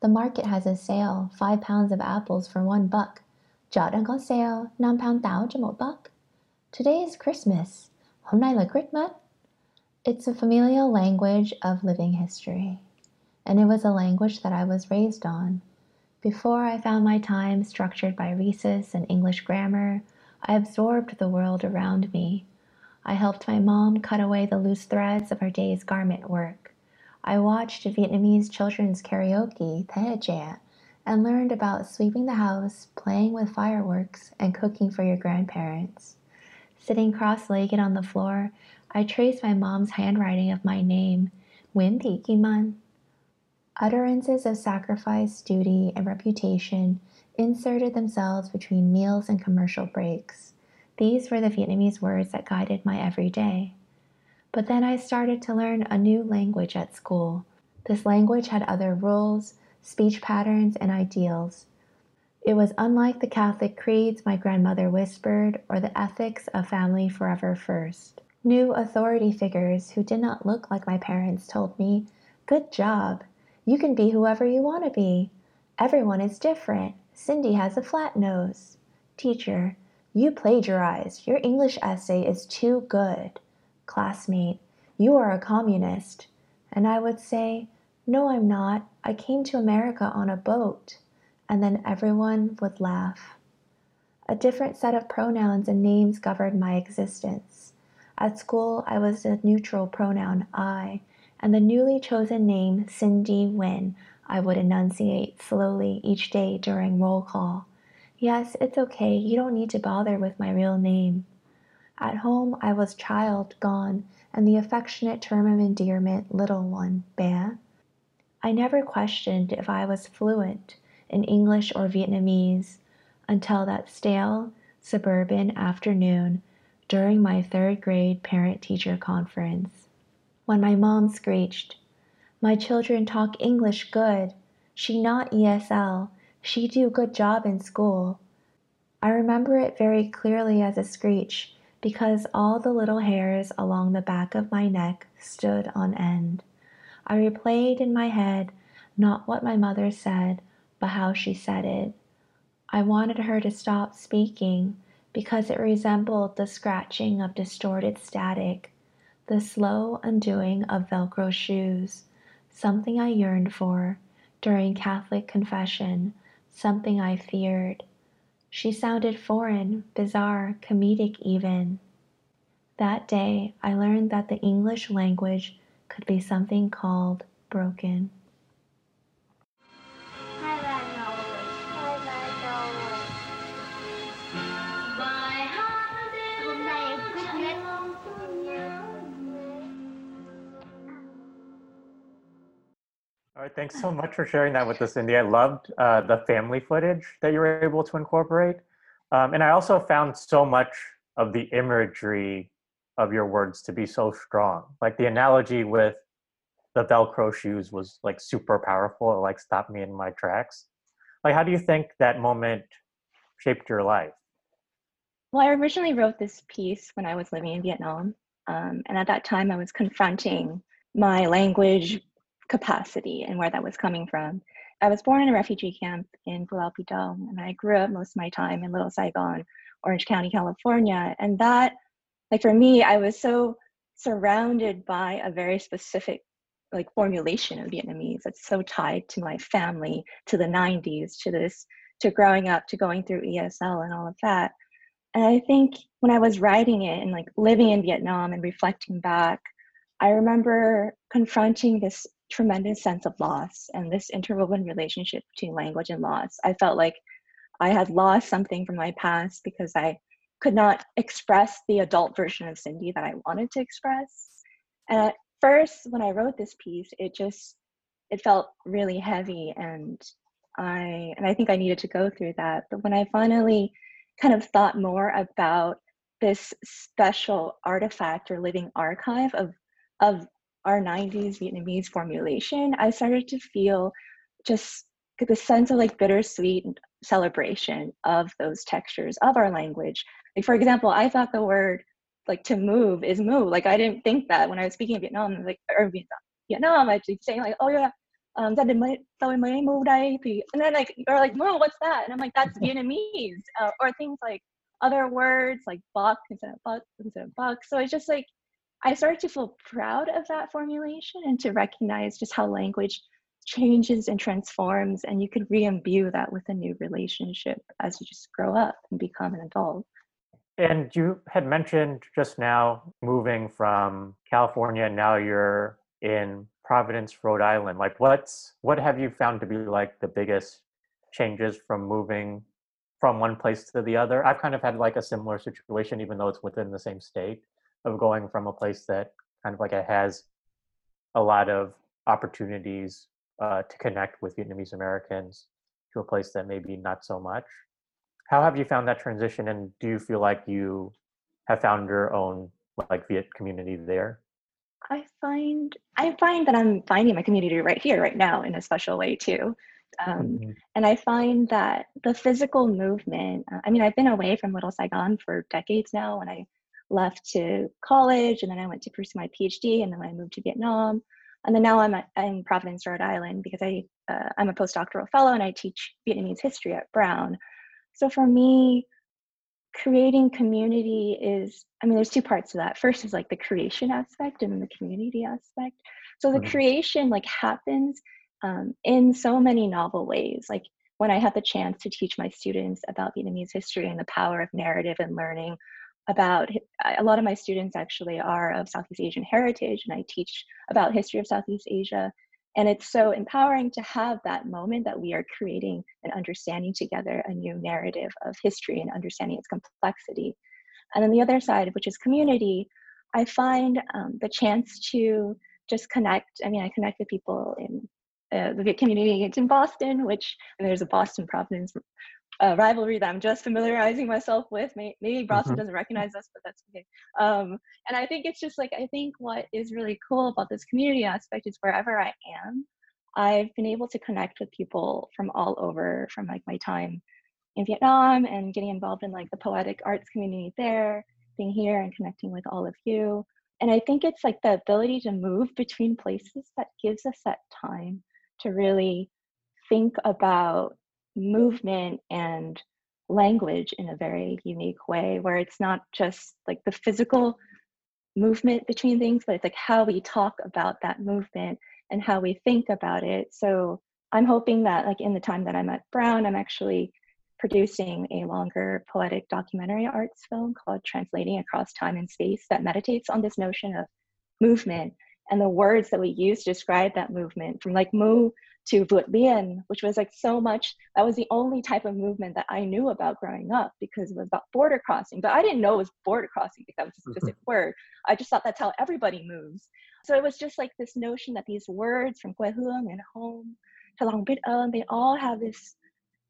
The market has a sale, five pounds of apples for one buck. Chợ đang có sale, 5 pound táo cho một buck. Today is Christmas. Hôm nay là Christmas. It's a familial language of living history, and it was a language that I was raised on. Before I found my time structured by recess and English grammar, I absorbed the world around me. I helped my mom cut away the loose threads of her day's garment work. I watched Vietnamese children's karaoke, Thế Trẻ, and learned about sweeping the house, playing with fireworks, and cooking for your grandparents. Sitting cross legged on the floor, I traced my mom's handwriting of my name, Nguyen Thị Kim An. Utterances of sacrifice, duty, and reputation inserted themselves between meals and commercial breaks. These were the Vietnamese words that guided my everyday. But then I started to learn a new language at school. This language had other rules, speech patterns, and ideals. It was unlike the Catholic creeds my grandmother whispered or the ethics of family forever first. New authority figures who did not look like my parents told me, Good job. You can be whoever you want to be. Everyone is different. Cindy has a flat nose. Teacher, you plagiarized. Your English essay is too good. Classmate, you are a communist. And I would say, No, I'm not. I came to America on a boat. And then everyone would laugh. A different set of pronouns and names governed my existence. At school, I was the neutral pronoun I, and the newly chosen name Cindy Nguyen I would enunciate slowly each day during roll call. Yes, it's okay, you don't need to bother with my real name. At home, I was child gone, and the affectionate term of endearment, little one, Bé. I never questioned if I was fluent in English or Vietnamese until that stale, suburban afternoon during my third grade parent teacher conference when my mom screeched, My children talk English good. She not ESL. She do good job in school. I remember it very clearly as a screech because all the little hairs along the back of my neck stood on end. I replayed in my head not what my mother said, but how she said it. I wanted her to stop speaking because it resembled the scratching of distorted static the slow undoing of Velcro shoes, something I yearned for during Catholic confession, something I feared. She sounded foreign, bizarre, comedic even. That day, I learned that the English language could be something called broken. All right, thanks so much for sharing that with us, Cindy. I loved uh, the family footage that you were able to incorporate. Um, and I also found so much of the imagery of your words to be so strong. Like the analogy with the Velcro shoes was like super powerful. It like stopped me in my tracks. Like, how do you think that moment shaped your life? Well, I originally wrote this piece when I was living in Vietnam. Um, and at that time, I was confronting my language capacity and where that was coming from. I was born in a refugee camp in Pulau and I grew up most of my time in Little Saigon, Orange County, California. And that, like for me, I was so surrounded by a very specific like formulation of Vietnamese that's so tied to my family, to the 90s, to this, to growing up, to going through ESL and all of that. And I think when I was writing it and like living in Vietnam and reflecting back, I remember confronting this tremendous sense of loss and this interwoven relationship between language and loss. I felt like I had lost something from my past because I could not express the adult version of Cindy that I wanted to express. And at first, when I wrote this piece, it just it felt really heavy and I and I think I needed to go through that. But when I finally kind of thought more about this special artifact or living archive of of our 90s Vietnamese formulation, I started to feel just the sense of like bittersweet celebration of those textures of our language. Like for example, I thought the word like to move is move. Like I didn't think that when I was speaking in Vietnam, like or Vietnam, Vietnam, I was saying like, oh yeah, um, gia đình mới tôi mới move đây thì and then like you're like no what's that and I'm like that's Vietnamese uh, or things like other words like buck instead of buck instead of buck so it's just like I started to feel proud of that formulation and to recognize just how language changes and transforms and you could re-imbue that with a new relationship as you just grow up and become an adult. And you had mentioned just now moving from california now you're in providence rhode island. Like what's what have you found to be like the biggest changes from moving from one place to the other? I've kind of had like a similar situation even though it's within the same state of going from a place that kind of like it has a lot of opportunities uh, to connect with Vietnamese Americans to a place that maybe not so much. How have you found that transition, and do you feel like you have found your own like Viet community there? I find I find that I'm finding my community right here, right now, in a special way too. Um, mm-hmm. And I find that the physical movement. Uh, I mean, I've been away from Little Saigon for decades now. and I left to college, and then I went to pursue my PhD, and then I moved to Vietnam and then now I'm at, in Providence, Rhode Island, because I uh, I'm a postdoctoral fellow and I teach Vietnamese history at Brown. So for me, creating community is I mean, there's two parts to that. First is like the creation aspect and then the community aspect. So the mm-hmm. creation like happens um, in so many novel ways. Like when I had the chance to teach my students about Vietnamese history and the power of narrative and learning, about a lot of my students actually are of Southeast Asian heritage, and I teach about history of Southeast Asia. And it's so empowering to have that moment that we are creating and understanding together a new narrative of history and understanding its complexity. And then the other side, which is community, I find um, the chance to just connect. I mean, I connect with people in uh, the community. In Boston, which there's a Boston Providence uh, rivalry that I'm just familiarizing myself with. Maybe Boston mm-hmm. doesn't recognize us, but that's okay. Um, and I think it's just like I think what is really cool about this community aspect is wherever I am, I've been able to connect with people from all over, from like my time in Vietnam and getting involved in like the poetic arts community there, being here and connecting with all of you. And I think it's like the ability to move between places that gives us that time to really think about movement and language in a very unique way where it's not just like the physical movement between things but it's like how we talk about that movement and how we think about it. So i'm hoping that like in the time that i'm at brown i'm actually producing a longer poetic documentary arts film called translating across time and space that meditates on this notion of movement and the words that we use to describe that movement from like mu to Vượt Biên, which was like so much. That was the only type of movement that I knew about growing up because it was about border crossing. But I didn't know it was border crossing because that was a specific mm-hmm. word. I just thought that's how everybody moves. So it was just like this notion that these words from Quê Hương and home to Lòng Biết Ơn, they all have this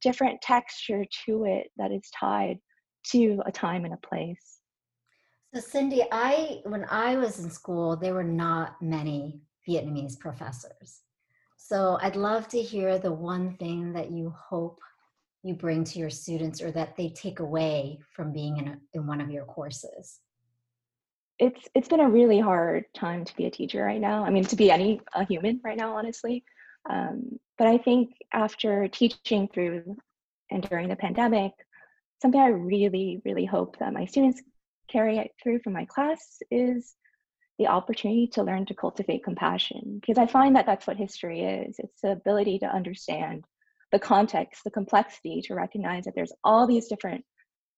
different texture to it that is tied to a time and a place. So Cindy, I when I was in school, there were not many Vietnamese professors. So I'd love to hear the one thing that you hope you bring to your students or that they take away from being in, a, in one of your courses. It's it's been a really hard time to be a teacher right now. I mean, to be any a human right now, honestly. Um, but I think after teaching through and during the pandemic, something I really, really hope that my students carry it through from my class is the opportunity to learn to cultivate compassion because I find that that's what history is. It's the ability to understand the context, the complexity, to recognize that there's all these different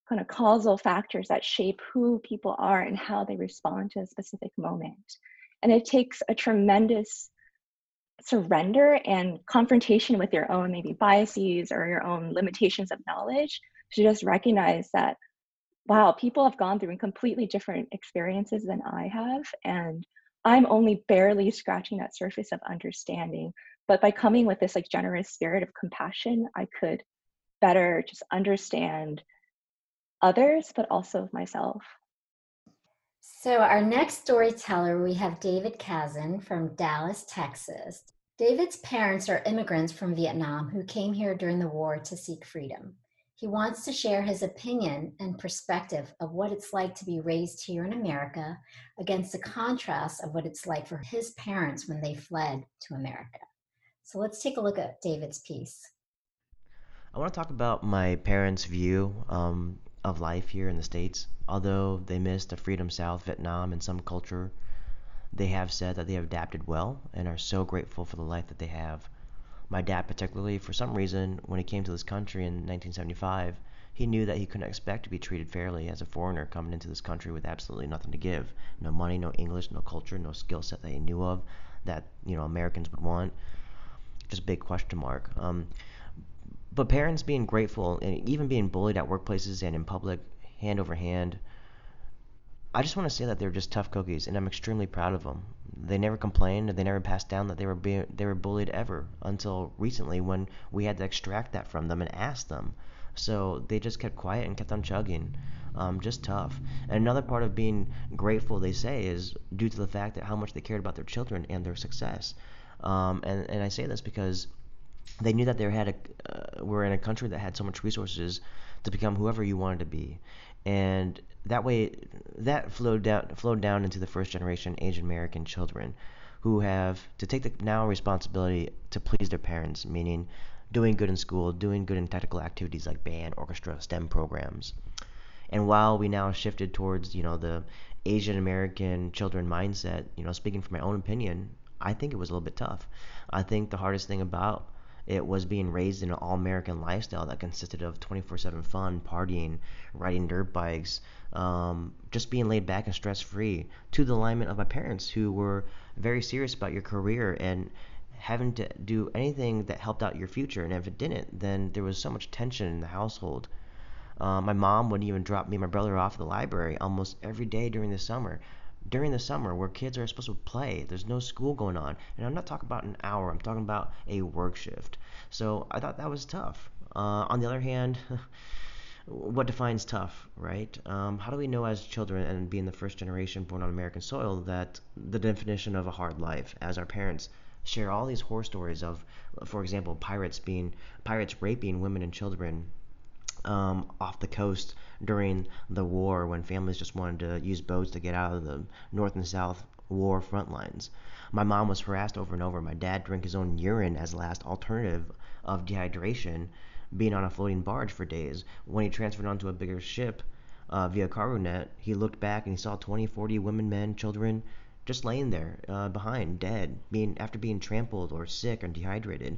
kind of causal factors that shape who people are and how they respond to a specific moment. And it takes a tremendous surrender and confrontation with your own maybe biases or your own limitations of knowledge to just recognize that wow, people have gone through completely different experiences than I have. And I'm only barely scratching that surface of understanding. But by coming with this like generous spirit of compassion, I could better just understand others, but also myself. So, our next storyteller, we have David Kaizen from Dallas, Texas. David's parents are immigrants from Vietnam who came here during the war to seek freedom. He wants to share his opinion and perspective of what it's like to be raised here in America against the contrast of what it's like for his parents when they fled to America. So let's take a look at David's piece. I want to talk about my parents' view um, of life here in the States. Although they missed the Freedom South, Vietnam, and some culture, they have said that they have adapted well and are so grateful for the life that they have. My dad, particularly, for some reason, when he came to this country in 1975, he knew that he couldn't expect to be treated fairly as a foreigner coming into this country with absolutely nothing to give no money, no English, no culture, no skill set that he knew of that you know Americans would want. Just a big question mark. Um, but parents being grateful and even being bullied at workplaces and in public, hand over hand, I just want to say that they're just tough cookies, and I'm extremely proud of them. They never complained, and they never passed down that they were being, they were bullied ever until recently when we had to extract that from them and ask them. So they just kept quiet and kept on chugging. Um, just tough. And another part of being grateful, they say, is due to the fact that how much they cared about their children and their success. Um, and, and I say this because they knew that they had a uh, were in a country that had so much resources to become whoever you wanted to be, and that way that flowed down flowed down into the first generation Asian American children, who have to take the now responsibility to please their parents, meaning doing good in school, doing good in technical activities like band, orchestra, STEM programs. And while we now shifted towards you know the Asian American children mindset, you know, speaking from my own opinion, I think it was a little bit tough. I think the hardest thing about it was being raised in an all American lifestyle that consisted of 24 7 fun, partying, riding dirt bikes, um, just being laid back and stress free, to the alignment of my parents who were very serious about your career and having to do anything that helped out your future. And if it didn't, then there was so much tension in the household. Uh, my mom wouldn't even drop me and my brother off at the library almost every day during the summer during the summer where kids are supposed to play. There's no school going on. And I'm not talking about an hour, I'm talking about a work shift. So I thought that was tough. Uh, on the other hand, what defines tough, right? Um, how do we know as children and being the first generation born on American soil that the definition of a hard life, as our parents share all these horror stories of, for example, pirates being pirates raping women and children um, off the coast during the war when families just wanted to use boats to get out of the North and South war front lines. My mom was harassed over and over. My dad drank his own urine as last alternative of dehydration, being on a floating barge for days. When he transferred onto a bigger ship uh, via cargo net, he looked back and he saw 20, 40 women, men, children just laying there uh, behind, dead, being after being trampled or sick and dehydrated.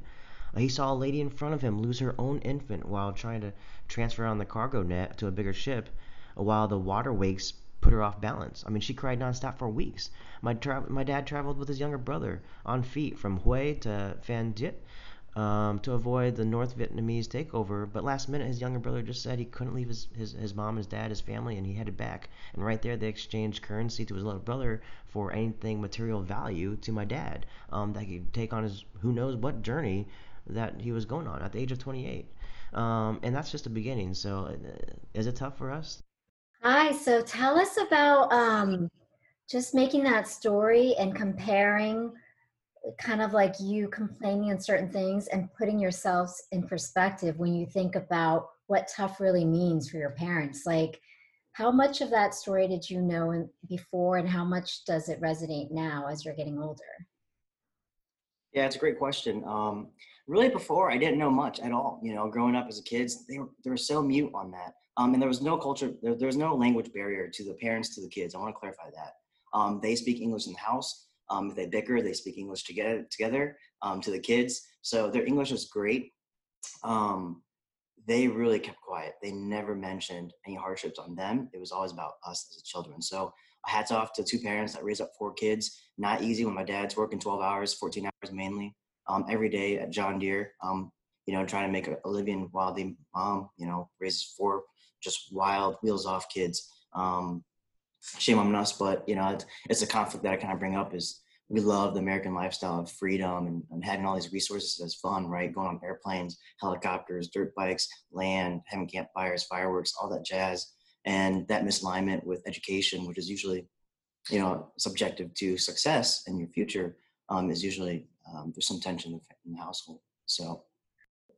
He saw a lady in front of him lose her own infant while trying to transfer on the cargo net to a bigger ship, while the water wakes put her off balance. I mean, she cried nonstop for weeks. My tra- my dad traveled with his younger brother on feet from Hue to Phan Thiet um, to avoid the North Vietnamese takeover. But last minute, his younger brother just said he couldn't leave his, his, his mom, his dad, his family, and he headed back. And right there, they exchanged currency to his little brother for anything material value to my dad um, that he could take on his who knows what journey that he was going on at the age of 28. Um, and that's just the beginning. So, uh, is it tough for us? Hi. So, tell us about um, just making that story and comparing kind of like you complaining on certain things and putting yourselves in perspective when you think about what tough really means for your parents. Like, how much of that story did you know before, and how much does it resonate now as you're getting older? Yeah, it's a great question. Um, really, before I didn't know much at all. You know, growing up as a kid, they were they were so mute on that. Um, and there was no culture, there, there was no language barrier to the parents to the kids. I want to clarify that. Um, they speak English in the house. Um, if they bicker, they speak English together together um, to the kids. So their English was great. Um, they really kept quiet. They never mentioned any hardships on them. It was always about us as children. So hats off to two parents that raised up four kids. Not easy when my dad's working 12 hours, 14 hours mainly, um, every day at John Deere. Um, you know, trying to make a, living while the mom, you know, raises four just wild wheels off kids. Um, shame on us, but you know, it's, it's a conflict that I kind of bring up is we love the American lifestyle of freedom and, and, having all these resources as fun, right? Going on airplanes, helicopters, dirt bikes, land, having campfires, fireworks, all that jazz and that misalignment with education, which is usually, you know, subjective to success in your future, um, is usually um, there's some tension in the household. So,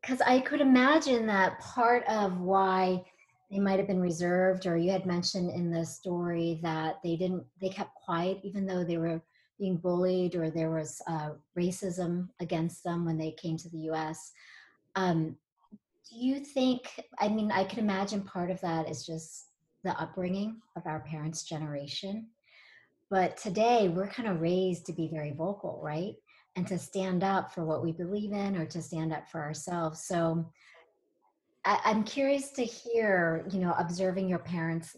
because I could imagine that part of why they might have been reserved, or you had mentioned in the story that they didn't, they kept quiet even though they were being bullied or there was uh, racism against them when they came to the US. Um, do you think, I mean, I can imagine part of that is just the upbringing of our parents' generation. But today we're kind of raised to be very vocal, right? And to stand up for what we believe in or to stand up for ourselves. So I, I'm curious to hear, you know, observing your parents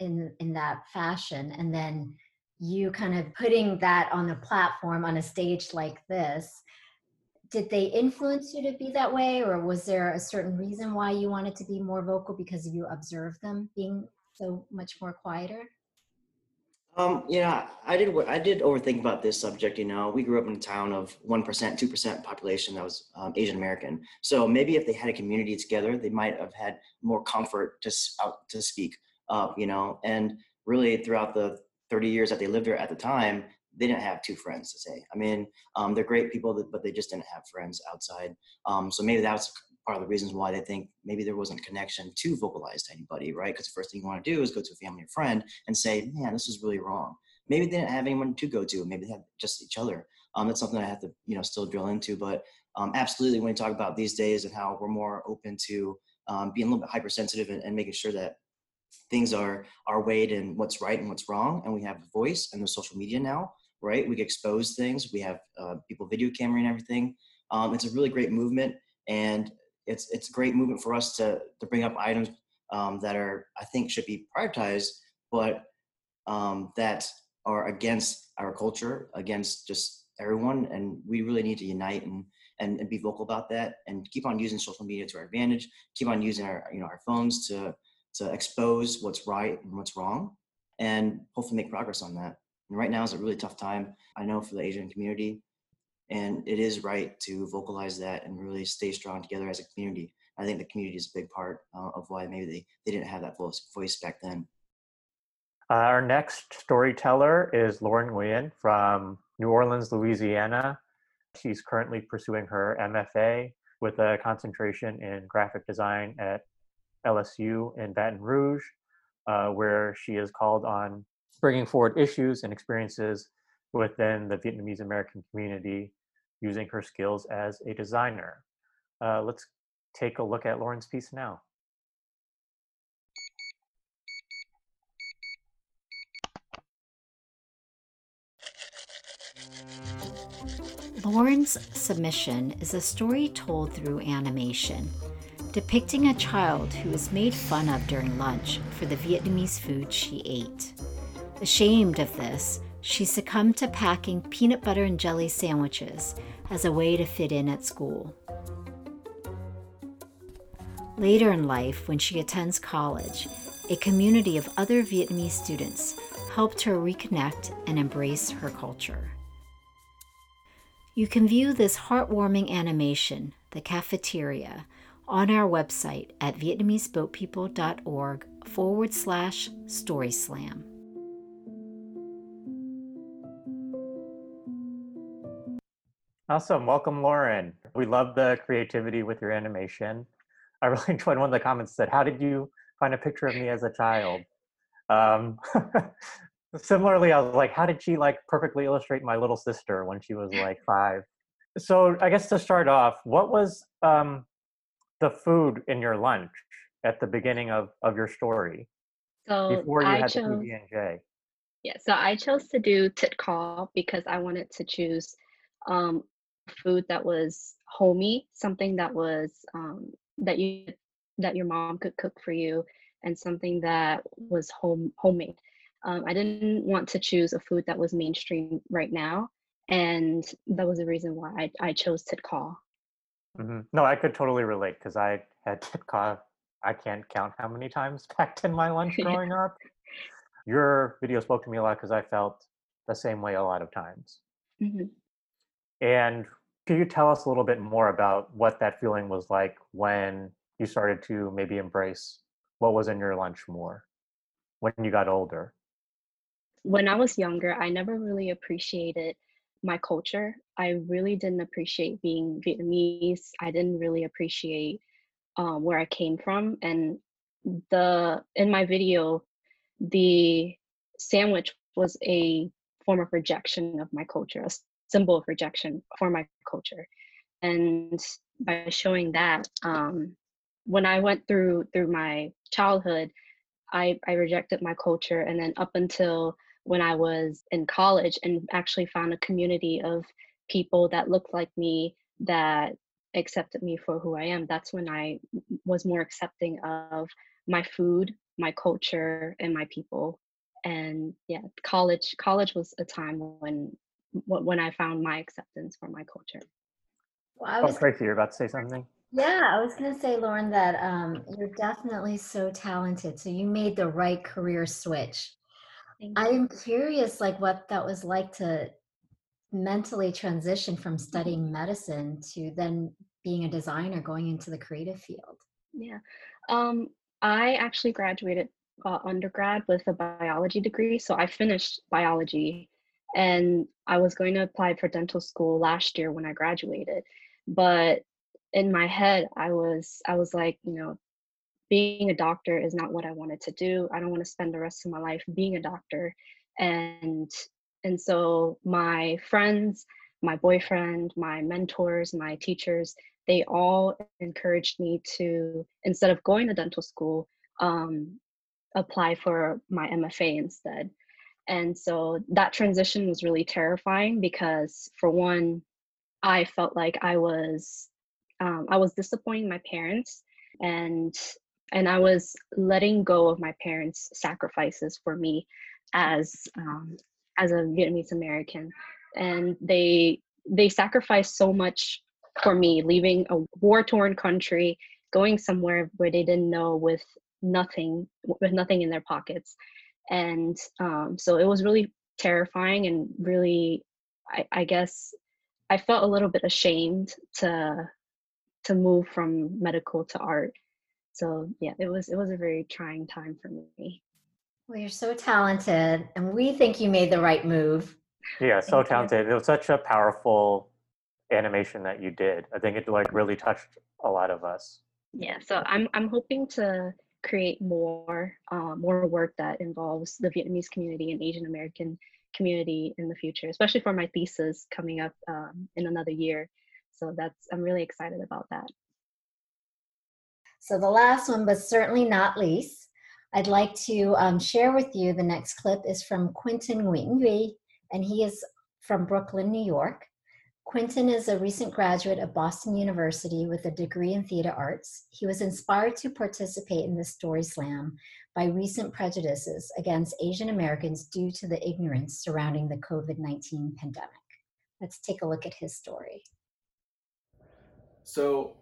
in in that fashion and then you kind of putting that on a platform on a stage like this did they influence you to be that way or was there a certain reason why you wanted to be more vocal because you observed them being so much more quieter Um, yeah, I did. I did overthink about this subject. You know, we grew up in a town of one percent, two percent population that was um, Asian American. So maybe if they had a community together, they might have had more comfort to out to speak. You know, and really throughout the thirty years that they lived there at the time, they didn't have two friends to say. I mean, um, they're great people, but they just didn't have friends outside. Um, so maybe that's part of the reasons why they think maybe there wasn't a connection to vocalize to anybody, right? Because the first thing you want to do is go to a family or friend and say, man, this is really wrong. Maybe they didn't have anyone to go to. Maybe they had just each other. Um, that's something I have to, you know, still drill into. But um, absolutely, when you talk about these days and how we're more open to um, being a little bit hypersensitive and, and making sure that things are are weighed in what's right and what's wrong, and we have a voice and the social media now, right? We expose things. We have uh, people video camera and everything. Um, it's a really great movement, and it's it's a great movement for us to to bring up items um, that are I think should be prioritized, but um, that are against our culture, against just everyone, and we really need to unite and, and and be vocal about that, and keep on using social media to our advantage. Keep on using our you know our phones to to expose what's right and what's wrong, and hopefully make progress on that. And right now is a really tough time. I know for the Asian community, and it is right to vocalize that and really stay strong together as a community. I think the community is a big part uh, of why maybe they, they didn't have that voice, voice back then. Uh, our next storyteller is Lauren Nguyen from New Orleans, Louisiana. She's currently pursuing her MFA with a concentration in graphic design at LSU in Baton Rouge, uh, where she is called on bringing forward issues and experiences within the Vietnamese American community using her skills as a designer. Uh, let's take a look at Lauren's piece now. Lauren's submission is a story told through animation, depicting a child who was made fun of during lunch for the Vietnamese food she ate. Ashamed of this, she succumbed to packing peanut butter and jelly sandwiches as a way to fit in at school. Later in life, when she attends college, a community of other Vietnamese students helped her reconnect and embrace her culture. You can view this heartwarming animation, The Cafeteria, on our website at vietnameseboatpeople.org forward slash storyslam. Awesome. Welcome, Lauren. We love the creativity with your animation. I really enjoyed one of the comments that, How did you find a picture of me as a child? Um, similarly, I was like, How did she like perfectly illustrate my little sister when she was like five? So, I guess to start off, what was um, the food in your lunch at the beginning of, of your story So before you I had the chose PB and J? yeah, so I chose to do thịt kho because I wanted to choose um, food that was homey, something that was um, that you that your mom could cook for you, and something that was home homemade. Um, I didn't want to choose a food that was mainstream right now, and that was the reason why I, I chose thịt kho. hmm No, I could totally relate because I had Kitka. I can't count how many times packed in my lunch growing up. Your video spoke to me a lot because I felt the same way a lot of times. Mhm. And could you tell us a little bit more about what that feeling was like when you started to maybe embrace what was in your lunch more when you got older? when I was younger, I never really appreciated my culture. I really didn't appreciate being Vietnamese. I didn't really appreciate um, where I came from. And the in my video, the sandwich was a form of rejection of my culture, a symbol of rejection for my culture. And by showing that, um, when I went through through my childhood, I, I rejected my culture, and then up until when I was in college, and actually found a community of people that looked like me that accepted me for who I am. That's when I was more accepting of my food, my culture, and my people. And yeah, college college was a time when when I found my acceptance for my culture. Well, I Oh, was Tracy, you're about to say something? Yeah, I was going to say, Lauren, that um, you're definitely so talented. So you made the right career switch. I'm curious, like, what that was like to mentally transition from studying medicine to then being a designer, going into the creative field. Yeah. Um, I actually graduated uh, undergrad with a biology degree. So I finished biology and I was going to apply for dental school last year when I graduated. But in my head, I was I was like, you know, being a doctor is not what I wanted to do. I don't want to spend the rest of my life being a doctor. And and so my friends, my boyfriend, my mentors, my teachers, they all encouraged me to instead of going to dental school, um, apply for my MFA instead. And so that transition was really terrifying because for one, I felt like I was um, I was disappointing my parents and and I was letting go of my parents' sacrifices for me as um, as a Vietnamese American, and they they sacrificed so much for me, leaving a war torn country, going somewhere where they didn't know with nothing with nothing in their pockets, and um, so it was really terrifying and really, I, I guess, I felt a little bit ashamed to to move from medical to art so yeah it was it was a very trying time for me Well, you're so talented, and we think you made the right move. Yeah, so Thank you. talented. It was such a powerful animation that you did. I think it like really touched a lot of us. yeah so i'm i'm hoping to create more uh, more work that involves the vietnamese community and asian american community in the future especially for my thesis coming up um, in another year so that's i'm really excited about that So, the last one, but certainly not least, I'd like to um, share with you the next clip is from Quentin Nguyen and he is from Brooklyn, New York. Quentin is a recent graduate of Boston University with a degree in theater arts. He was inspired to participate in the Story Slam by recent prejudices against Asian Americans due to the ignorance surrounding the COVID 19 pandemic. Let's take a look at his story. So,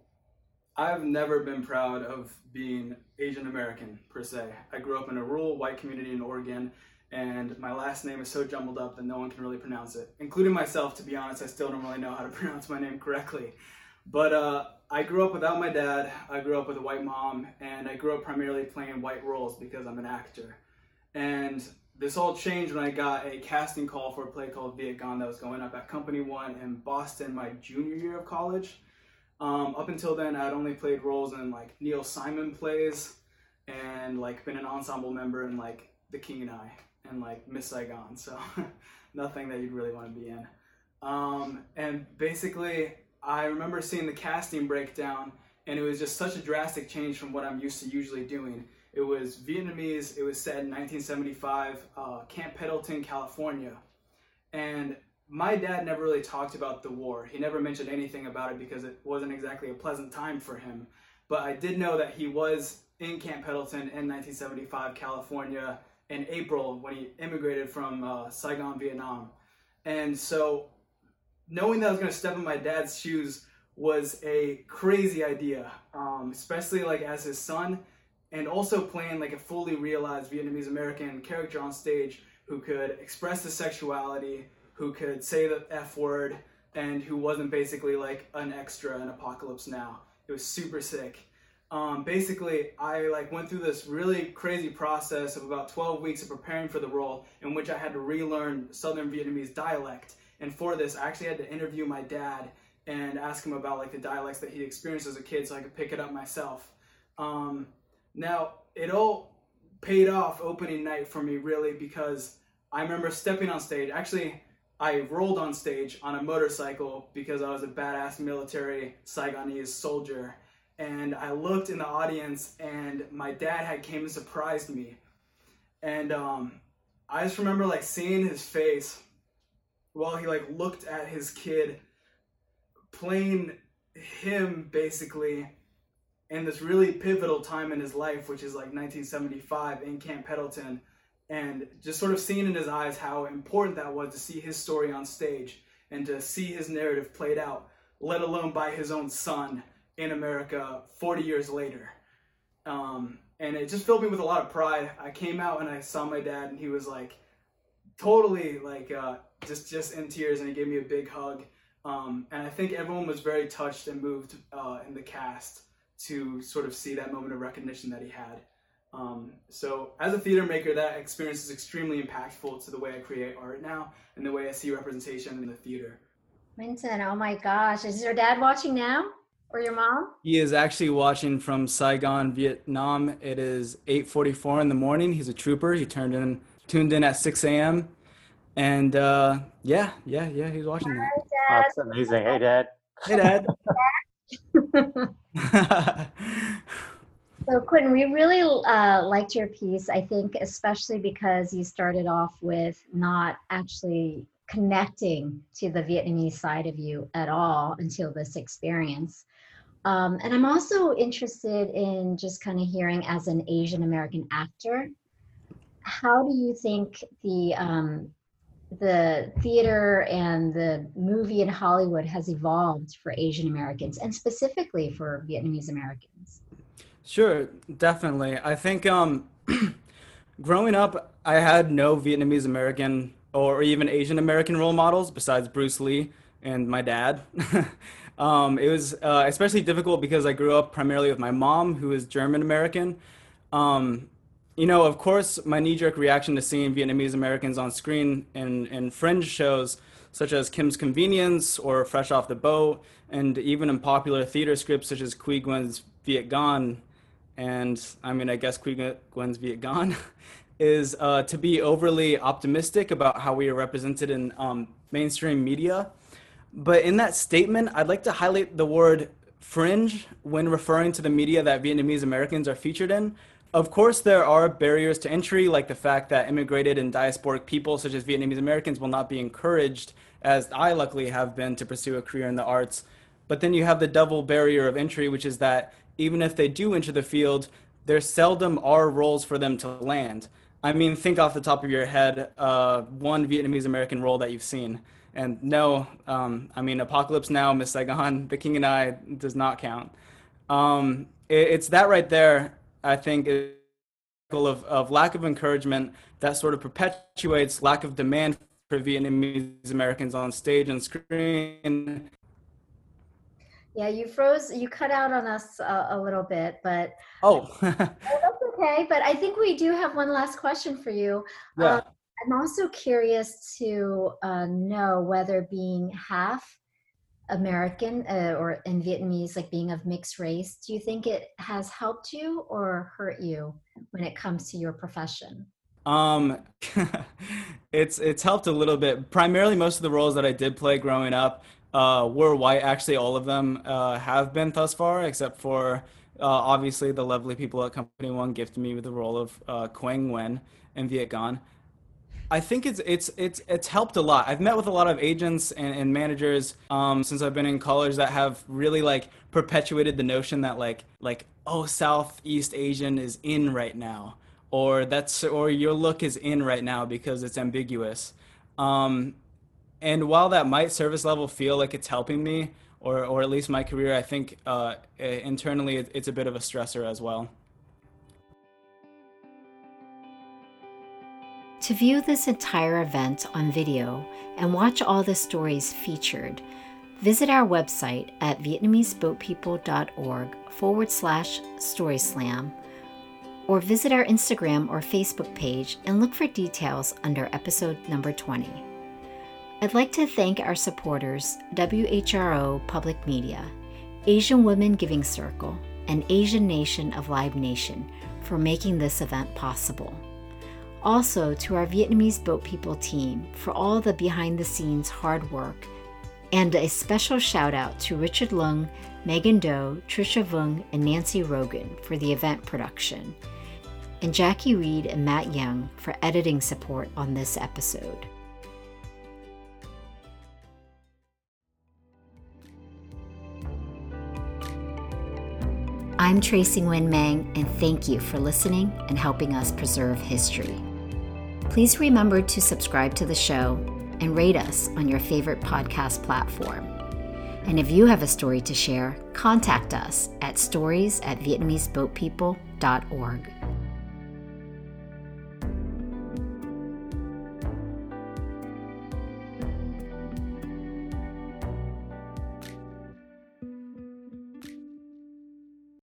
I've never been proud of being Asian American per se. I grew up in a rural white community in Oregon, and my last name is so jumbled up that no one can really pronounce it, including myself. To be honest, I still don't really know how to pronounce my name correctly. But uh, I grew up without my dad. I grew up with a white mom, and I grew up primarily playing white roles because I'm an actor. And this all changed when I got a casting call for a play called Vietgone that was going up at Company One in Boston my junior year of college. Um, up until then, I'd only played roles in like Neil Simon plays and like been an ensemble member in like The King and I and like Miss Saigon. So nothing that you'd really want to be in. Um, and basically, I remember seeing the casting breakdown, and it was just such a drastic change from what I'm used to usually doing. It was Vietnamese. It was set in 1975, uh, Camp Pendleton, California, and my dad never really talked about the war. He never mentioned anything about it because it wasn't exactly a pleasant time for him. But I did know that he was in Camp Pendleton in 1975, California, in April when he immigrated from uh, Saigon, Vietnam. And so knowing that I was going to step in my dad's shoes was a crazy idea, um, especially like as his son, and also playing like a fully realized Vietnamese American character on stage who could express his sexuality, who could say the F word, and who wasn't basically like an extra in Apocalypse Now. It was super sick. Um, basically, I like went through this really crazy process of about 12 weeks of preparing for the role, in which I had to relearn Southern Vietnamese dialect. And for this, I actually had to interview my dad and ask him about like the dialects that he experienced as a kid, so I could pick it up myself. Um, now, it all paid off opening night for me really because I remember stepping on stage. Actually, I rolled on stage on a motorcycle because I was a badass military Saigonese soldier. And I looked in the audience, and my dad had came and surprised me. And um, I just remember like seeing his face while he like looked at his kid playing him basically in this really pivotal time in his life, which is like 1975 in Camp Pendleton, and just sort of seeing in his eyes how important that was to see his story on stage and to see his narrative played out, let alone by his own son in America 40 years later. Um, and it just filled me with a lot of pride. I came out and I saw my dad, and he was like totally like uh, just just in tears, and he gave me a big hug. Um, and I think everyone was very touched and moved uh, in the cast to sort of see that moment of recognition that he had. Um, so as a theater maker, that experience is extremely impactful to the way I create art now and the way I see representation in the theater. Quentin, oh my gosh, is your dad watching now? Or your mom? He is actually watching from Saigon, Vietnam. It is 8:44 in the morning. He's a trooper. He turned in, tuned in at 6 a.m. And uh, yeah, yeah, yeah, he's watching that. Oh, that's amazing. Hey, Dad. Hey, Dad. So, Quentin, we really uh, liked your piece, I think, especially because you started off with not actually connecting to the Vietnamese side of you at all until this experience. Um, and I'm also interested in just kind of hearing as an Asian American actor, how do you think the um, the theater and the movie in Hollywood has evolved for Asian Americans and specifically for Vietnamese Americans? Sure, definitely. I think um, growing up, I had no Vietnamese American or even Asian American role models besides Bruce Lee and my dad. um, it was uh, especially difficult because I grew up primarily with my mom, who is German American. Um, you know, of course, my knee jerk reaction to seeing Vietnamese Americans on screen in, in fringe shows such as Kim's Convenience or Fresh Off the Boat, and even in popular theater scripts such as Nguyen's Vietgone, and I mean, I guess Nguyen's Vietgone, is uh, to be overly optimistic about how we are represented in um, mainstream media. But in that statement, I'd like to highlight the word fringe when referring to the media that Vietnamese Americans are featured in. Of course, there are barriers to entry, like the fact that immigrated and diasporic people, such as Vietnamese Americans, will not be encouraged, as I luckily have been, to pursue a career in the arts. But then you have the double barrier of entry, which is that even if they do enter the field, there seldom are roles for them to land. I mean, think off the top of your head, uh, one Vietnamese American role that you've seen. And no, um, I mean, Apocalypse Now, Miss Saigon, The King and I does not count. Um, it, it's that right there, I think, of, of lack of encouragement that sort of perpetuates lack of demand for Vietnamese Americans on stage and screen yeah, you froze, you cut out on us a, a little bit, but oh, that's okay. But I think we do have one last question for you. Yeah. Um, I'm also curious to uh, know whether being half American uh, or in Vietnamese, like being of mixed race, do you think it has helped you or hurt you when it comes to your profession? Um, it's it's helped a little bit. Primarily, most of the roles that I did play growing up uh, were white. Actually, all of them uh, have been thus far, except for uh, obviously the lovely people at Company One gifted me with the role of uh, Quang Nguyen in Vietgone. I think it's it's it's it's helped a lot. I've met with a lot of agents and, and managers um, since I've been in college that have really like perpetuated the notion that like like oh Southeast Asian is in right now, or that's or your look is in right now because it's ambiguous. Um, and while that might service level feel like it's helping me or or at least my career, I think uh, internally it's a bit of a stressor as well. To view this entire event on video and watch all the stories featured, visit our website at vietnameseboatpeople.org forward slash storyslam or visit our Instagram or Facebook page and look for details under episode number 20. I'd like to thank our supporters, WHRO Public Media, Asian Women Giving Circle, and Asia Nation of Live Nation for making this event possible. Also, to our Vietnamese Boat People team for all the behind the scenes hard work. And a special shout out to Richard Lung, Megan Doe, Trisha Vung, and Nancy Rogan for the event production. And Jackie Reed and Matt Young for editing support on this episode. I'm Tracy Nguyen-Manning, and thank you for listening and helping us preserve history. Please remember to subscribe to the show and rate us on your favorite podcast platform. And if you have a story to share, contact us at stories at VietnameseBoatPeople.org.